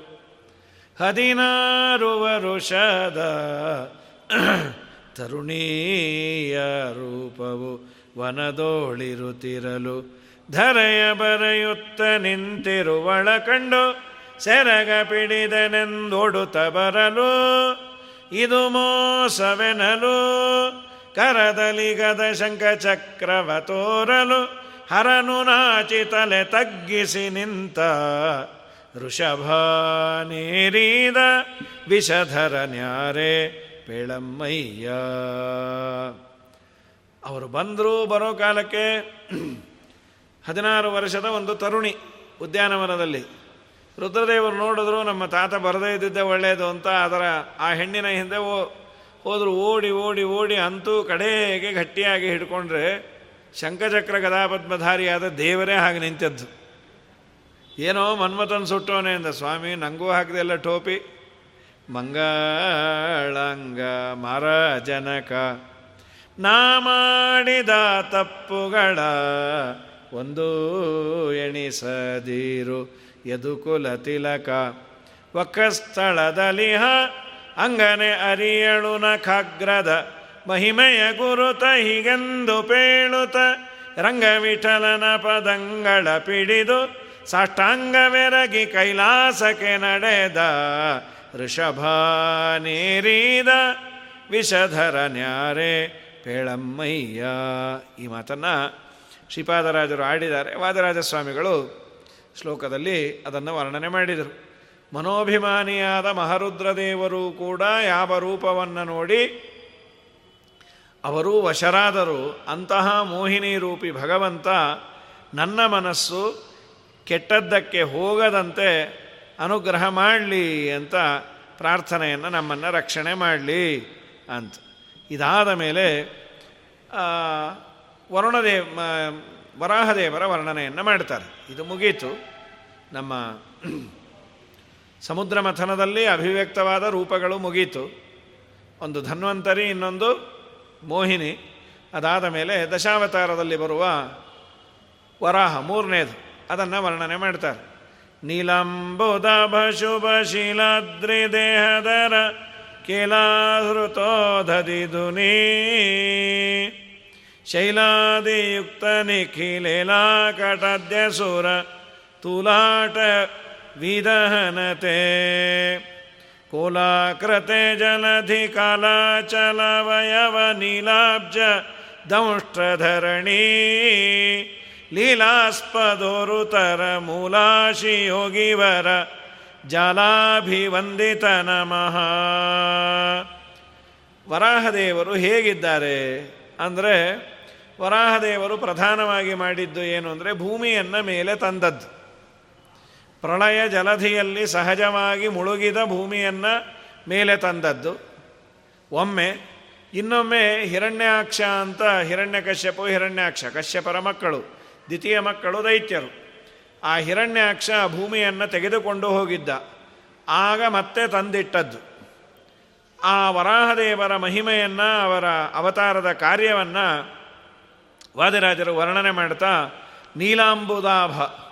ಹದಿನಾರು ವರುಷದ ತರುಣೀಯ ರೂಪವು ವನದೋಳಿರುತ್ತಿರಲು ಧರೆಯ ಬರೆಯುತ್ತ ನಿಂತಿರುವಳ ಕಂಡು ಸೆರಗ ಪಿಡಿದನೆಂದೊಡುತ್ತ ಬರಲು, ಇದು ಮೋಸವೆನಲು ಕರದಲ್ಲಿ ಗದ ಶಂಕ ಚಕ್ರವ ತೋರಲು ಹರನು ನಾಚಿ ತಲೆ ತಗ್ಗಿಸಿ ನಿಂತ ಋಷಭ ನೀರಿದ ವಿಷಧರ ನ್ಯಾರೆ ಪೇಳಮ್ಮಯ್ಯ. ಅವರು ಬಂದರು ಬರೋ ಕಾಲಕ್ಕೆ ಹದಿನಾರು ವರ್ಷದ ಒಂದು ತರುಣಿ ಉದ್ಯಾನವನದಲ್ಲಿ. ರುದ್ರದೇವರು ನೋಡಿದ್ರು ನಮ್ಮ ತಾತ ಬರದೇ ಇದ್ದಿದ್ದೆ ಒಳ್ಳೆಯದು ಅಂತ, ಅದರ ಆ ಹೆಣ್ಣಿನ ಹಿಂದೆ ಹೋದ್ರು ಓಡಿ ಓಡಿ ಓಡಿ ಅಂತೂ ಕಡೆಗೆ ಗಟ್ಟಿಯಾಗಿ ಹಿಡ್ಕೊಂಡ್ರೆ ಶಂಕಚಕ್ರ ಗದಾಪದ್ಮಧಾರಿಯಾದ ದೇವರೇ ಹಾಗೆ ನಿಂತದ್ದು. ಏನೋ ಮನ್ಮಥನ್ ಸುಟ್ಟೋನೆ ಅಂದ, ಸ್ವಾಮಿ, ನಂಗೂ ಹಾಕಿದೆಲ್ಲ ಟೋಪಿ. ಮಂಗಳಂಗ ಮರ ಜನಕ ನಾ ಮಾಡಿದ ತಪ್ಪುಗಳ ಒಂದು ಎಣಿಸದಿರು, ಯದುಕುಲ ತಿಲಕ ಒಕ್ಕಸ್ಥಳದಲಿಹ ಅಂಗನೆ ಅರಿಯಳುನ ಖಗ್ರದ ಮಹಿಮೆಯ ಗುರುತ ಹೀಗೆಂದು ಪೇಳುತ ರಂಗವಿಠಲನ ಪದಂಗಳ ಪಿಡಿದು ಸಾಷ್ಟಾಂಗವೆರಗಿ ಕೈಲಾಸಕ್ಕೆ ನಡೆದ ಋಷಭ ನೀರಿದ ವಿಷಧರ ನ್ಯಾರೆ ಪೇಳಮ್ಮಯ್ಯ. ಈ ಮಾತನ್ನು ಶ್ರೀಪಾದರಾಜರು ಆಡಿದ್ದಾರೆ. ವಾದರಾಜ ಸ್ವಾಮಿಗಳು ಶ್ಲೋಕದಲ್ಲಿ ಅದನ್ನು ವರ್ಣನೆ ಮಾಡಿದರು. ಮನೋಭಿಮಾನಿಯಾದ ಮಹರುದ್ರದೇವರು ಕೂಡ ಯಾವ ರೂಪವನ್ನು ನೋಡಿ, ಅವರೂ ವಶರಾದರು. ಅಂತಹ ಮೋಹಿನಿ ರೂಪಿ ಭಗವಂತ ನನ್ನ ಮನಸ್ಸು ಕೆಟ್ಟದ್ದಕ್ಕೆ ಹೋಗದಂತೆ ಅನುಗ್ರಹ ಮಾಡಲಿ ಅಂತ ಪ್ರಾರ್ಥನೆಯನ್ನು ನಮ್ಮನ್ನು ರಕ್ಷಣೆ ಮಾಡಲಿ ಅಂತ. ಇದಾದ ಮೇಲೆ ವರುಣದೇವ ವರಾಹದೇವರ ವರ್ಣನೆಯನ್ನು ಮಾಡ್ತಾರೆ. ಇದು ಮುಗೀತು. ನಮ್ಮ ಸಮುದ್ರ ಮಥನದಲ್ಲಿ ಅಭಿವ್ಯಕ್ತವಾದ ರೂಪಗಳು ಮುಗೀತು. ಒಂದು ಧನ್ವಂತರಿ, ಇನ್ನೊಂದು ಮೋಹಿನಿ. ಅದಾದ ಮೇಲೆ ದಶಾವತಾರದಲ್ಲಿ ಬರುವ ವರಾಹ, ಮೂರನೇದು, ಅದನ್ನು ವರ್ಣನೆ ಮಾಡ್ತಾರೆ. ನೀಲಂಬುದಭ ಶುಭ ಶೀಲಾದ್ರಿ ದೇಹದರ ಕೇಲಾಹೃತೋಧದಿ ದುನಿ ಶೈಲಾದಿಯುಕ್ತ ನಿಖಿಲೇಲಾ ಕಟದ್ಯ ಸುರ ತುಲಾಟ ವಿದಹನತೆ. ಕೋಲಾಕೃತೆ ಜಲಧಿ ಕಲಾಚಲವಯವ ನೀಲಾಬ್ಜ ದಂಷ್ಟಧರಣಿ ಲೀಲಾಸ್ಪದೋರುತರ ಮೂಲಾಶಿ ಯೋಗಿವರ ಜಾಲಾಭಿವಂದಿತ ನಮಃ ವರಾಹದೇವರು ಹೇಗಿದ್ದಾರೆ ಅಂದರೆ, ವರಾಹದೇವರು ಪ್ರಧಾನವಾಗಿ ಮಾಡಿದ್ದು ಏನು ಅಂದರೆ, ಭೂಮಿಯನ್ನು ಮೇಲೆ ತಂದದ್ದು. ಪ್ರಳಯ ಜಲಧಿಯಲ್ಲಿ ಸಹಜವಾಗಿ ಮುಳುಗಿದ ಭೂಮಿಯನ್ನು ಮೇಲೆ ತಂದದ್ದು. ಒಮ್ಮೆ, ಇನ್ನೊಮ್ಮೆ ಹಿರಣ್ಯಾಕ್ಷ ಅಂತ ಹಿರಣ್ಯ ಕಶ್ಯಪು, ಹಿರಣ್ಯಾಕ್ಷ, ಕಶ್ಯಪರ ಮಕ್ಕಳು, ದ್ವಿತೀಯ ಮಕ್ಕಳು ದೈತ್ಯರು. ಆ ಹಿರಣ್ಯಾಕ್ಷ ಭೂಮಿಯನ್ನು ತೆಗೆದುಕೊಂಡು ಹೋಗಿದ್ದ. ಆಗ ಮತ್ತೆ ತಂದಿಟ್ಟದ್ದು. ಆ ವರಾಹದೇವರ ಮಹಿಮೆಯನ್ನು, ಅವರ ಅವತಾರದ ಕಾರ್ಯವನ್ನು ವಾದಿರಾಜರು ವರ್ಣನೆ ಮಾಡ್ತಾ, ನೀಲಾಂಬುದಾಭ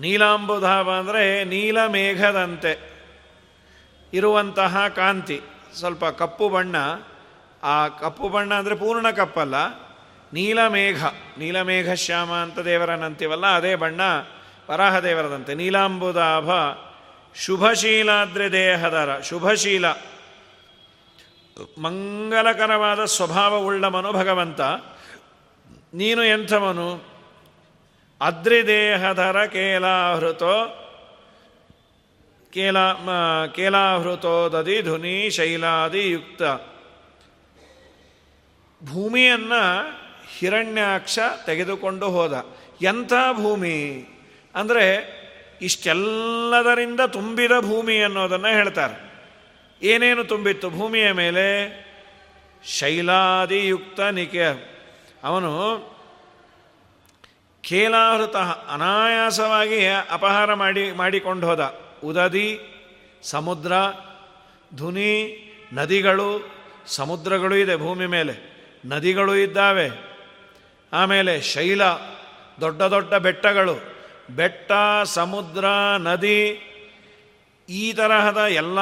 ನೀಲಾಂಬುಧಾವ ಅಂದರೆ ನೀಲಮೇಘದಂತೆ ಇರುವಂತಹ ಕಾಂತಿ. ಸ್ವಲ್ಪ ಕಪ್ಪು ಬಣ್ಣ. ಆ ಕಪ್ಪು ಬಣ್ಣ ಅಂದರೆ ಪೂರ್ಣ ಕಪ್ಪಲ್ಲ. ನೀಲಮೇಘ. ನೀಲಮೇಘ ಶ್ಯಾಮ ಅಂತ ದೇವರನ್ನಂತೀವಲ್ಲ ಅದೇ ಬಣ್ಣ ವರಾಹದೇವರದಂತೆ. ನೀಲಾಂಬುದಾಭ ಶುಭಶೀಲಾದ್ರೆ ದೇಹದರ, ಶುಭಶೀಲ. ಮಂಗಲಕರವಾದ ಸ್ವಭಾವವುಳ್ಳವನು ಭಗವಂತ. ನೀನು ಎಂಥವನು? ಅದ್ರಿದೇಹಧರ ಕೇಲಾಹೃತೋ ಕೇಲ ಕೇಲಾಹೃತೋ ದದಿ ಧುನಿ ಶೈಲಾದಿ ಯುಕ್ತ ಭೂಮಿಯನ್ನು ಹಿರಣ್ಯಾಕ್ಷ ತೆಗೆದುಕೊಂಡು ಹೋದ. ಎಂಥ ಭೂಮಿ? ಅಂದರೆ ಇಷ್ಟೆಲ್ಲದರಿಂದ ತುಂಬಿದ ಭೂಮಿ ಅನ್ನೋದನ್ನು ಹೇಳ್ತಾರೆ. ಏನೇನು ತುಂಬಿತ್ತು ಭೂಮಿಯ ಮೇಲೆ? ಶೈಲಾದಿಯುಕ್ತ ನಿಕೆ. ಅವನು ಖೇಲಾಹೃತ ಅನಾಯಾಸವಾಗಿ ಅಪಹಾರ ಮಾಡಿ, ಮಾಡಿಕೊಂಡು ಹೋದ. ಉದದಿ, ಸಮುದ್ರ, ಧುನಿ, ನದಿಗಳು, ಸಮುದ್ರಗಳು ಇದೆ ಭೂಮಿ ಮೇಲೆ. ನದಿಗಳು ಇದ್ದಾವೆ. ಆಮೇಲೆ ಶೈಲ, ದೊಡ್ಡ ದೊಡ್ಡ ಬೆಟ್ಟಗಳು. ಬೆಟ್ಟ, ಸಮುದ್ರ, ನದಿ, ಈ ತರಹದ ಎಲ್ಲ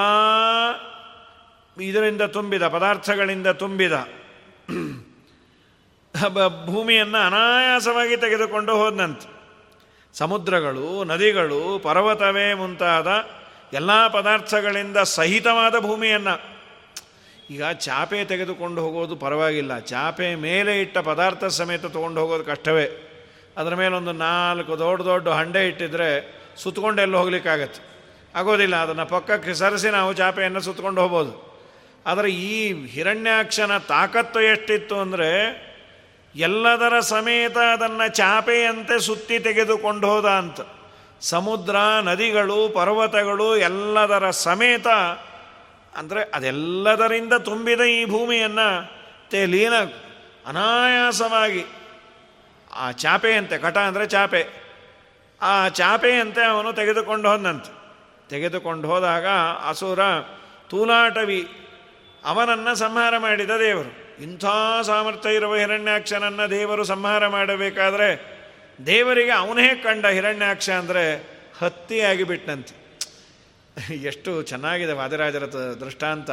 ಇದರಿಂದ ತುಂಬಿದ, ಪದಾರ್ಥಗಳಿಂದ ತುಂಬಿದ ಭೂಮಿಯನ್ನು ಅನಾಯಾಸವಾಗಿ ತೆಗೆದುಕೊಂಡು ಹೋದನಂತೆ. ಸಮುದ್ರಗಳು, ನದಿಗಳು, ಪರ್ವತವೇ ಮುಂತಾದ ಎಲ್ಲ ಪದಾರ್ಥಗಳಿಂದ ಸಹಿತವಾದ ಭೂಮಿಯನ್ನು. ಈಗ ಚಾಪೆ ತೆಗೆದುಕೊಂಡು ಹೋಗೋದು ಪರವಾಗಿಲ್ಲ. ಚಾಪೆ ಮೇಲೆ ಇಟ್ಟ ಪದಾರ್ಥ ಸಮೇತ ತೊಗೊಂಡು ಹೋಗೋದು ಕಷ್ಟವೇ. ಅದರ ಮೇಲೆ ಒಂದು ನಾಲ್ಕು ದೊಡ್ಡ ದೊಡ್ಡ ಹಂಡೆ ಇಟ್ಟಿದ್ರೆ ಸುತ್ತಕೊಂಡು ಎಲ್ಲಿ ಹೋಗ್ಲಿಕ್ಕಾಗತ್ತೆ. ಆಗೋದಿಲ್ಲ, ಅದನ್ನು ಪಕ್ಕಕ್ಕೆ ಸರಿಸಿ ನಾವು ಚಾಪೆಯನ್ನು ಸುತ್ತಕೊಂಡು ಹೋಗ್ಬೋದು. ಆದರೆ ಈ ಹಿರಣ್ಯಾಕ್ಷನ ತಾಕತ್ತು ಎಷ್ಟಿತ್ತು ಅಂದರೆ ಎಲ್ಲದರ ಸಮೇತ ಅದನ್ನು ಚಾಪೆಯಂತೆ ಸುತ್ತಿ ತೆಗೆದುಕೊಂಡು ಹೋದ ಅಂತ ಸಮುದ್ರ, ನದಿಗಳು, ಪರ್ವತಗಳು ಎಲ್ಲದರ ಸಮೇತ ಅಂದರೆ ಅದೆಲ್ಲದರಿಂದ ತುಂಬಿದ ಈ ಭೂಮಿಯನ್ನು ತೇ ಲೀನ ಅನಾಯಾಸವಾಗಿ ಆ ಚಾಪೆಯಂತೆ, ಕಟ ಅಂದರೆ ಚಾಪೆ, ಆ ಚಾಪೆಯಂತೆ ಅವನು ತೆಗೆದುಕೊಂಡು ಹೋದಂತೆ ತೆಗೆದುಕೊಂಡು ಹೋದಾಗ ಅಸುರ ತೂಲಾಟವಿ ಅವನನ್ನು ಸಂಹಾರ ಮಾಡಿದ ದೇವರು. ಇಂಥ ಸಾಮರ್ಥ್ಯ ಇರುವ ಹಿರಣ್ಯಾಕ್ಷನನ್ನು ದೇವರು ಸಂಹಾರ ಮಾಡಬೇಕಾದ್ರೆ ದೇವರಿಗೆ ಅವನೇ ಕಂಡ ಹಿರಣ್ಯಾಕ್ಷ ಅಂದರೆ ಹತ್ತಿಯಾಗಿ ಬಿಟ್ಟನಂತೆ ಎಷ್ಟು ಚೆನ್ನಾಗಿದೆ ವಾದಿರಾಜರ ದೃಷ್ಟಾಂತ.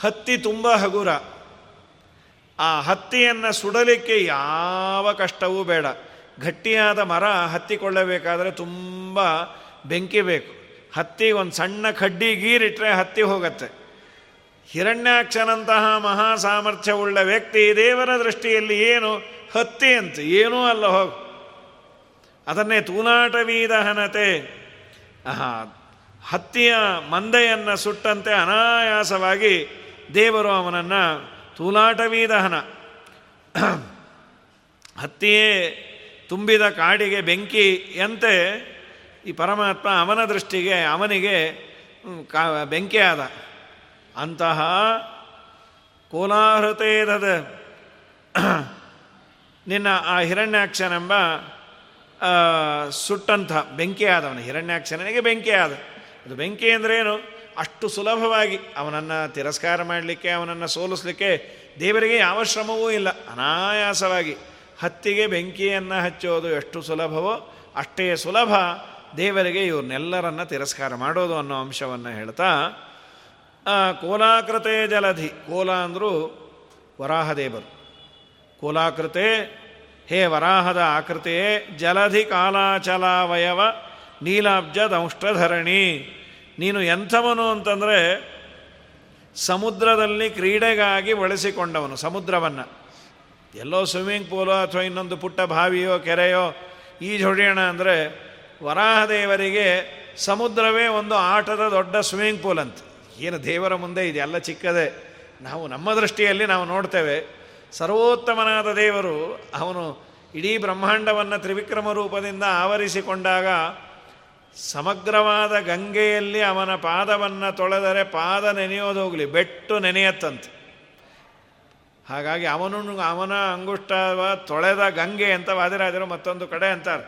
ಹತ್ತಿ ತುಂಬ ಹಗುರ. ಆ ಹತ್ತಿಯನ್ನು ಸುಡಲಿಕ್ಕೆ ಯಾವ ಕಷ್ಟವೂ ಬೇಡ. ಗಟ್ಟಿಯಾದ ಮರ ಹತ್ತಿಕೊಳ್ಳಬೇಕಾದರೆ ತುಂಬ ಬೆಂಕಿ ಬೇಕು. ಹತ್ತಿ ಒಂದು ಸಣ್ಣ ಕಡ್ಡಿ ಗೀರಿಟ್ರೆ ಹತ್ತಿ ಹೋಗತ್ತೆ. ಹಿರಣ್ಯಾಕ್ಷನಂತಹ ಮಹಾ ಸಾಮರ್ಥ್ಯವುಳ್ಳ ವ್ಯಕ್ತಿ ದೇವರ ದೃಷ್ಟಿಯಲ್ಲಿ ಏನು? ಹತ್ತಿ ಅಂತ. ಏನೂ ಅಲ್ಲ, ಹೋಗು. ಅದನ್ನೇ ತೂಲಾಟವೀದಹನತೆ ಹತ್ತಿಯ ಮಂದೆಯನ್ನು ಸುಟ್ಟಂತೆ ಅನಾಯಾಸವಾಗಿ ದೇವರು ಅವನನ್ನು ತೂಲಾಟವೀದಹನ ಹತ್ತಿಯೇ ತುಂಬಿದ ಕಾಡಿಗೆ ಬೆಂಕಿಯಂತೆ ಈ ಪರಮಾತ್ಮ ಅವನ ದೃಷ್ಟಿಗೆ, ಅವನಿಗೆ ಕಾ, ಬೆಂಕಿಯಾದ. ಅಂತಹ ಕೋಲಾಹೃತೇದದ ನಿನ್ನ ಆ ಹಿರಣ್ಯಾಕ್ಷನೆಂಬ ಸುಟ್ಟಂಥ ಬೆಂಕಿ ಆದವನು ಹಿರಣ್ಯಾಕ್ಷನಿಗೆ ಬೆಂಕಿ ಆದ ಅದು ಬೆಂಕಿ ಅಂದ್ರೇನು ಅಷ್ಟು ಸುಲಭವಾಗಿ ಅವನನ್ನು ತಿರಸ್ಕಾರ ಮಾಡಲಿಕ್ಕೆ, ಅವನನ್ನು ಸೋಲಿಸಲಿಕ್ಕೆ ದೇವರಿಗೆ ಯಾವ ಶ್ರಮವೂ ಇಲ್ಲ. ಅನಾಯಾಸವಾಗಿ ಹತ್ತಿಗೆ ಬೆಂಕಿಯನ್ನು ಹಚ್ಚೋದು ಎಷ್ಟು ಸುಲಭವೋ ಅಷ್ಟೇ ಸುಲಭ ದೇವರಿಗೆ ಇವ್ರನ್ನೆಲ್ಲರನ್ನ ತಿರಸ್ಕಾರ ಮಾಡೋದು ಅನ್ನೋ ಅಂಶವನ್ನು ಹೇಳ್ತಾ ಕೋಲಾಕೃತೆ ಜಲಧಿ. ಕೋಲ ಅಂದರೂ ವರಾಹದೇವರು. ಕೋಲಾಕೃತೆ, ಹೇ ವರಾಹದ ಆಕೃತಿಯೇ, ಜಲಧಿ ಕಾಲಾಚಲಾವಯವ ನೀಲಾಬ್ಜ ದಂಷ್ಟಧರಣಿ ನೀನು ಎಂಥವನು ಅಂತಂದರೆ ಸಮುದ್ರದಲ್ಲಿ ಕ್ರೀಡೆಗಾಗಿ ಬಳಸಿಕೊಂಡವನು, ಸಮುದ್ರವನ್ನು. ಎಲ್ಲೋ ಸ್ವಿಮ್ಮಿಂಗ್ ಪೂಲೋ ಅಥವಾ ಇನ್ನೊಂದು ಪುಟ್ಟ ಬಾವಿಯೋ, ಕೆರೆಯೋ ಈಜೊಡೆಯೋಣ ಅಂದರೆ ವರಾಹದೇವರಿಗೆ ಸಮುದ್ರವೇ ಒಂದು ಆಟದ ದೊಡ್ಡ ಸ್ವಿಮ್ಮಿಂಗ್ ಪೂಲ್ ಅಂತ. ಏನು ದೇವರ ಮುಂದೆ ಇದೆಲ್ಲ ಚಿಕ್ಕದೆ. ನಾವು ನಮ್ಮ ದೃಷ್ಟಿಯಲ್ಲಿ ನಾವು ನೋಡ್ತೇವೆ, ಸರ್ವೋತ್ತಮನಾದ ದೇವರು ಅವನು ಇಡೀ ಬ್ರಹ್ಮಾಂಡವನ್ನು ತ್ರಿವಿಕ್ರಮ ರೂಪದಿಂದ ಆವರಿಸಿಕೊಂಡಾಗ ಸಮಗ್ರವಾದ ಗಂಗೆಯಲ್ಲಿ ಅವನ ಪಾದವನ್ನು ತೊಳೆದರೆ ಪಾದ ನೆನೆಯೋದೋಗಲಿ ಬೆಟ್ಟು ನೆನೆಯತ್ತಂತೆ. ಹಾಗಾಗಿ ಅವನು ಅವನ ಅಂಗುಷ್ಟ ತೊಳೆದ ಗಂಗೆ ಅಂತ ವಾದಿರಾಜರು ಮತ್ತೊಂದು ಕಡೆ ಅಂತಾರೆ.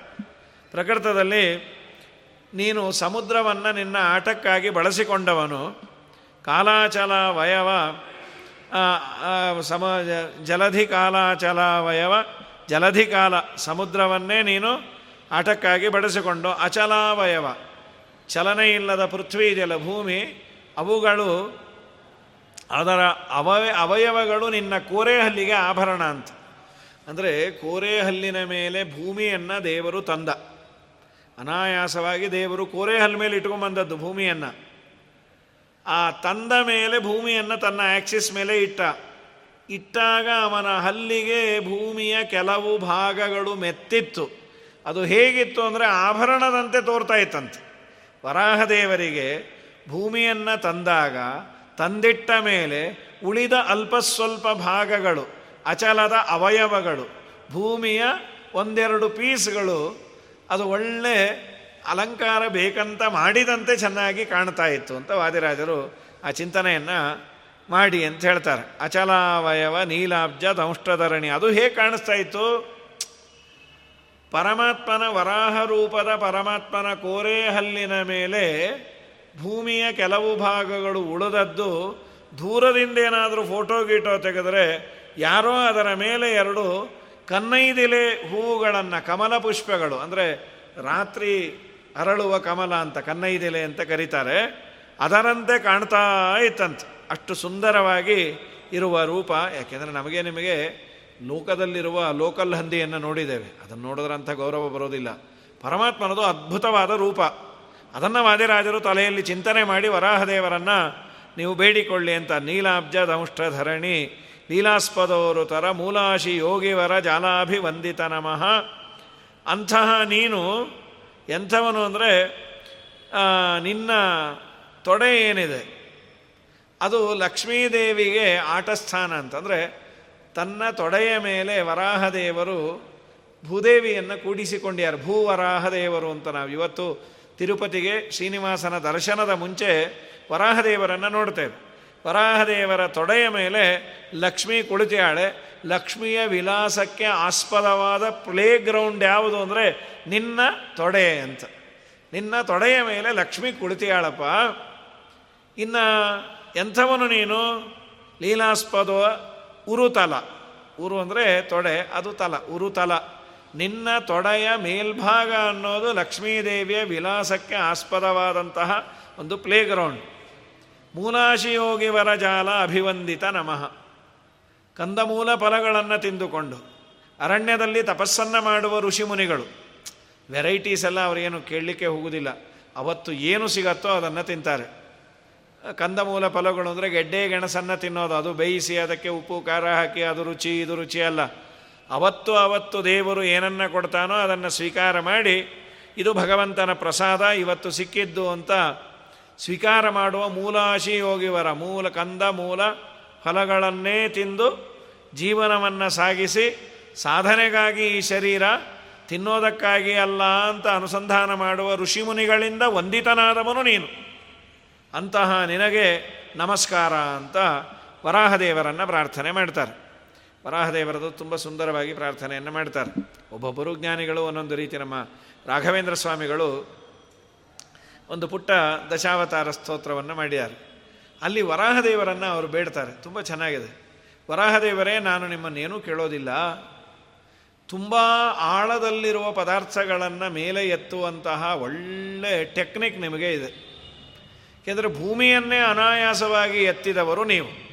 ಪ್ರಕೃತದಲ್ಲಿ ನೀನು ಸಮುದ್ರವನ್ನು ನಿನ್ನ ಆಟಕ್ಕಾಗಿ ಬಳಸಿಕೊಂಡವನು. ಕಾಲಾಚಲ ವಯವ ಸಮ ಜಲಧಿ ಕಾಲಾಚಲ ವಯವ ಜಲಧಿ ಕಾಲ ಸಮುದ್ರವನ್ನೇ ನೀನು ಆಟಕ್ಕಾಗಿ ಬಡಿಸಿಕೊಂಡು ಅಚಲಾವಯವ. ಚಲನೆ ಇಲ್ಲದ ಪೃಥ್ವಿ ಜಲ ಭೂಮಿ, ಅವುಗಳು, ಅದರ ಅವಯ, ಅವಯವಗಳು ನಿನ್ನ ಕೋರೆಹಲ್ಲಿಗೆ ಆಭರಣ ಅಂತ. ಅಂದರೆ ಕೋರೆಹಲ್ಲಿನ ಮೇಲೆ ಭೂಮಿಯನ್ನು ದೇವರು ತಂದ. ಅನಾಯಾಸವಾಗಿ ದೇವರು ಕೋರೆಹಲ್ ಮೇಲೆ ಇಟ್ಕೊಂಬಂದದ್ದು ಭೂಮಿಯನ್ನು. ಆ ತಂದ ಮೇಲೆ ಭೂಮಿಯನ್ನು ತನ್ನ ಆಕ್ಸಿಸ್ ಮೇಲೆ ಇಟ್ಟ. ಇಟ್ಟಾಗ ಅವನ ಹಲ್ಲಿಗೆ ಭೂಮಿಯ ಕೆಲವು ಭಾಗಗಳು ಮೆತ್ತಿತ್ತು. ಅದು ಹೇಗಿತ್ತು ಅಂದರೆ ಆಭರಣದಂತೆ ತೋರ್ತಾ ಇತ್ತಂತೆ. ವರಾಹದೇವರಿಗೆ ಭೂಮಿಯನ್ನು ತಂದಾಗ ತಂದಿಟ್ಟ ಮೇಲೆ ಉಳಿದ ಅಲ್ಪ ಸ್ವಲ್ಪ ಭಾಗಗಳು, ಅಚಲದ ಅವಯವಗಳು, ಭೂಮಿಯ ಒಂದೆರಡು ಪೀಸ್ಗಳು ಅದು ಒಳ್ಳೆ ಅಲಂಕಾರ ಬೇಕಂತ ಮಾಡಿದಂತೆ ಚೆನ್ನಾಗಿ ಕಾಣ್ತಾ ಇತ್ತು ಅಂತ ವಾದಿರಾಜರು ಆ ಚಿಂತನೆಯನ್ನು ಮಾಡಿ ಅಂತ ಹೇಳ್ತಾರೆ. ಅಚಲಾವಯವ ನೀಲಾಬ್ಜ ದಂಷ್ಟಧರಣಿ. ಅದು ಹೇಗೆ ಕಾಣಿಸ್ತಾ ಇತ್ತು? ಪರಮಾತ್ಮನ ವರಾಹ ರೂಪದ ಪರಮಾತ್ಮನ ಕೋರೆ ಹಲ್ಲಿನ ಮೇಲೆ ಭೂಮಿಯ ಕೆಲವು ಭಾಗಗಳು ಉಳಿದದ್ದು. ದೂರದಿಂದ ಏನಾದರೂ ಫೋಟೋ ಗೀಟೋ ತೆಗೆದರೆ ಯಾರೋ ಅದರ ಮೇಲೆ ಎರಡು ಕನ್ನೈದಿಲೆ ಹೂವುಗಳನ್ನು ಕಮಲ ಪುಷ್ಪಗಳು ಅಂದರೆ ರಾತ್ರಿ ಅರಳುವ ಕಮಲ ಅಂತ, ಕನ್ನೈದೆಲೆ ಅಂತ ಕರೀತಾರೆ. ಅದರಂತೆ ಕಾಣ್ತಾ ಇತ್ತಂತೆ. ಅಷ್ಟು ಸುಂದರವಾಗಿ ಇರುವ ರೂಪ, ಯಾಕೆಂದರೆ ನಮಗೆ ನಿಮಗೆ ಲೋಕದಲ್ಲಿರುವ ಲೋಕಲ್ ಹಂದಿಯನ್ನು ನೋಡಿದ್ದೇವೆ. ಅದನ್ನು ನೋಡಿದ್ರೆ ಅಂಥ ಗೌರವ ಬರೋದಿಲ್ಲ. ಪರಮಾತ್ಮನದು ಅದ್ಭುತವಾದ ರೂಪ. ಅದನ್ನು ವಾದಿರಾಜರು ತಲೆಯಲ್ಲಿ ಚಿಂತನೆ ಮಾಡಿ ವರಾಹದೇವರನ್ನು, ನೀವು ಬೇಡಿಕೊಳ್ಳಿ ಅಂತ ನೀಲಾಬ್ಜ ಧರಣಿ ಲೀಲಾಸ್ಪದವರು ತರ ಮೂಲಾಶಿ ಯೋಗಿವರ ಜಾಲಾಭಿವಂದಿತ ನಮಃ. ಅಂತಹ ನೀನು ಎಂಥವನು ಅಂದರೆ ನಿನ್ನ ತೊಡೆ ಏನಿದೆ, ಅದು ಲಕ್ಷ್ಮೀದೇವಿಗೆ ಆಟಸ್ಥಾನ ಅಂತಂದರೆ, ತನ್ನ ತೊಡೆಯ ಮೇಲೆ ವರಾಹದೇವರು ಭೂದೇವಿಯನ್ನು ಕೂಡಿಸಿಕೊಂಡಿದ್ದಾರೆ. ಭೂವರಾಹದೇವರು ಅಂತ ನಾವು ಇವತ್ತು ತಿರುಪತಿಗೆ ಶ್ರೀನಿವಾಸನ ದರ್ಶನದ ಮುಂಚೆ ವರಾಹದೇವರನ್ನು ನೋಡ್ತೇವೆ. ವರಾಹದೇವರ ತೊಡೆಯ ಮೇಲೆ ಲಕ್ಷ್ಮೀ ಕುಳಿತಿಯಾಳೆ ಲಕ್ಷ್ಮಿಯ ವಿಲಾಸಕ್ಕೆ ಆಸ್ಪದವಾದ ಪ್ಲೇ ಗ್ರೌಂಡ್ ಯಾವುದು ಅಂದರೆ ನಿನ್ನ ತೊಡೆ ಅಂತ. ನಿನ್ನ ತೊಡೆಯ ಮೇಲೆ ಲಕ್ಷ್ಮಿ ಕುಳಿತಿಯಾಳಪ್ಪ. ಇನ್ನು ಎಂಥವನು ನೀನು? ಲೀಲಾಸ್ಪದ ಉರುತಲ. ಉರು ಅಂದರೆ ತೊಡೆ, ಅದು ತಲ, ಉರುತಲ. ನಿನ್ನ ತೊಡೆಯ ಮೇಲ್ಭಾಗ ಅನ್ನೋದು ಲಕ್ಷ್ಮೀದೇವಿಯ ವಿಲಾಸಕ್ಕೆ ಆಸ್ಪದವಾದಂತಹ ಒಂದು ಪ್ಲೇ ಗ್ರೌಂಡ್. ಮೂಲಾಶಿಯೋಗಿವರ ಜಾಲ ಅಭಿವಂದಿತ ನಮಃ. ಕಂದಮೂಲ ಫಲಗಳನ್ನು ತಿಂದುಕೊಂಡು ಅರಣ್ಯದಲ್ಲಿ ತಪಸ್ಸನ್ನು ಮಾಡುವ ಋಷಿಮುನಿಗಳು ವೆರೈಟೀಸ್ ಎಲ್ಲ ಅವರೇನು ಕೇಳಲಿಕ್ಕೆ ಹೋಗುವುದಿಲ್ಲ ಅವತ್ತು ಏನು ಸಿಗತ್ತೋ ಅದನ್ನು ತಿಂತಾರೆ. ಕಂದಮೂಲ ಫಲಗಳು ಅಂದರೆ ಗೆಡ್ಡೆ ಗೆಣಸನ್ನು ತಿನ್ನೋದು. ಅದು ಬೇಯಿಸಿ ಅದಕ್ಕೆ ಉಪ್ಪು, ಖಾರ ಹಾಕಿ ಅದು ರುಚಿ, ಇದು ರುಚಿ ಅಲ್ಲ. ಅವತ್ತು ಅವತ್ತು ದೇವರು ಏನನ್ನು ಕೊಡ್ತಾನೋ ಅದನ್ನು ಸ್ವೀಕಾರ ಮಾಡಿ, ಇದು ಭಗವಂತನ ಪ್ರಸಾದ, ಇವತ್ತು ಸಿಕ್ಕಿದ್ದು ಅಂತ ಸ್ವೀಕಾರ ಮಾಡುವ ಮೂಲಾಶಿ ಯೋಗಿವರ ಮೂಲ ಕಂದ ಮೂಲ ಫಲಗಳನ್ನೇ ತಿಂದು ಜೀವನವನ್ನು ಸಾಗಿಸಿ ಸಾಧನೆಗಾಗಿ ಈ ಶರೀರ ತಿನ್ನೋದಕ್ಕಾಗಿ ಅಲ್ಲ ಅಂತ ಅನುಸಂಧಾನ ಮಾಡುವ ಋಷಿಮುನಿಗಳಿಂದ ವಂದಿತನಾದವನು ನೀನು. ಅಂತಹ ನಿನಗೆ ನಮಸ್ಕಾರ ಅಂತ ವರಾಹದೇವರನ್ನು ಪ್ರಾರ್ಥನೆ ಮಾಡ್ತಾರೆ. ವರಾಹದೇವರದು ತುಂಬ ಸುಂದರವಾಗಿ ಪ್ರಾರ್ಥನೆಯನ್ನು ಮಾಡ್ತಾರೆ. ಒಬ್ಬೊಬ್ಬರು ಜ್ಞಾನಿಗಳು, ಒಂದೊಂದು ರೀತಿ ನಮ್ಮ ರಾಘವೇಂದ್ರ ಸ್ವಾಮಿಗಳು ಒಂದು ಪುಟ್ಟ ದಶಾವತಾರ ಸ್ತೋತ್ರವನ್ನು ಮಾಡಿದ್ದಾರೆ. ಅಲ್ಲಿ ವರಾಹದೇವರನ್ನು ಅವರು ಬೇಡ್ತಾರೆ. ತುಂಬ ಚೆನ್ನಾಗಿದೆ. ವರಾಹದೇವರೇ, ನಾನು ನಿಮ್ಮನ್ನೇನೂ ಕೇಳೋದಿಲ್ಲ. ತುಂಬ ಆಳದಲ್ಲಿರುವ ಪದಾರ್ಥಗಳನ್ನು ಮೇಲೆ ಎತ್ತುವಂತಹ ಒಳ್ಳೆ ಟೆಕ್ನಿಕ್ ನಿಮಗೆ ಇದೆ. ಏಕೆಂದರೆ ಭೂಮಿಯನ್ನೇ ಅನಾಯಾಸವಾಗಿ ಎತ್ತಿದವರು ನೀವು.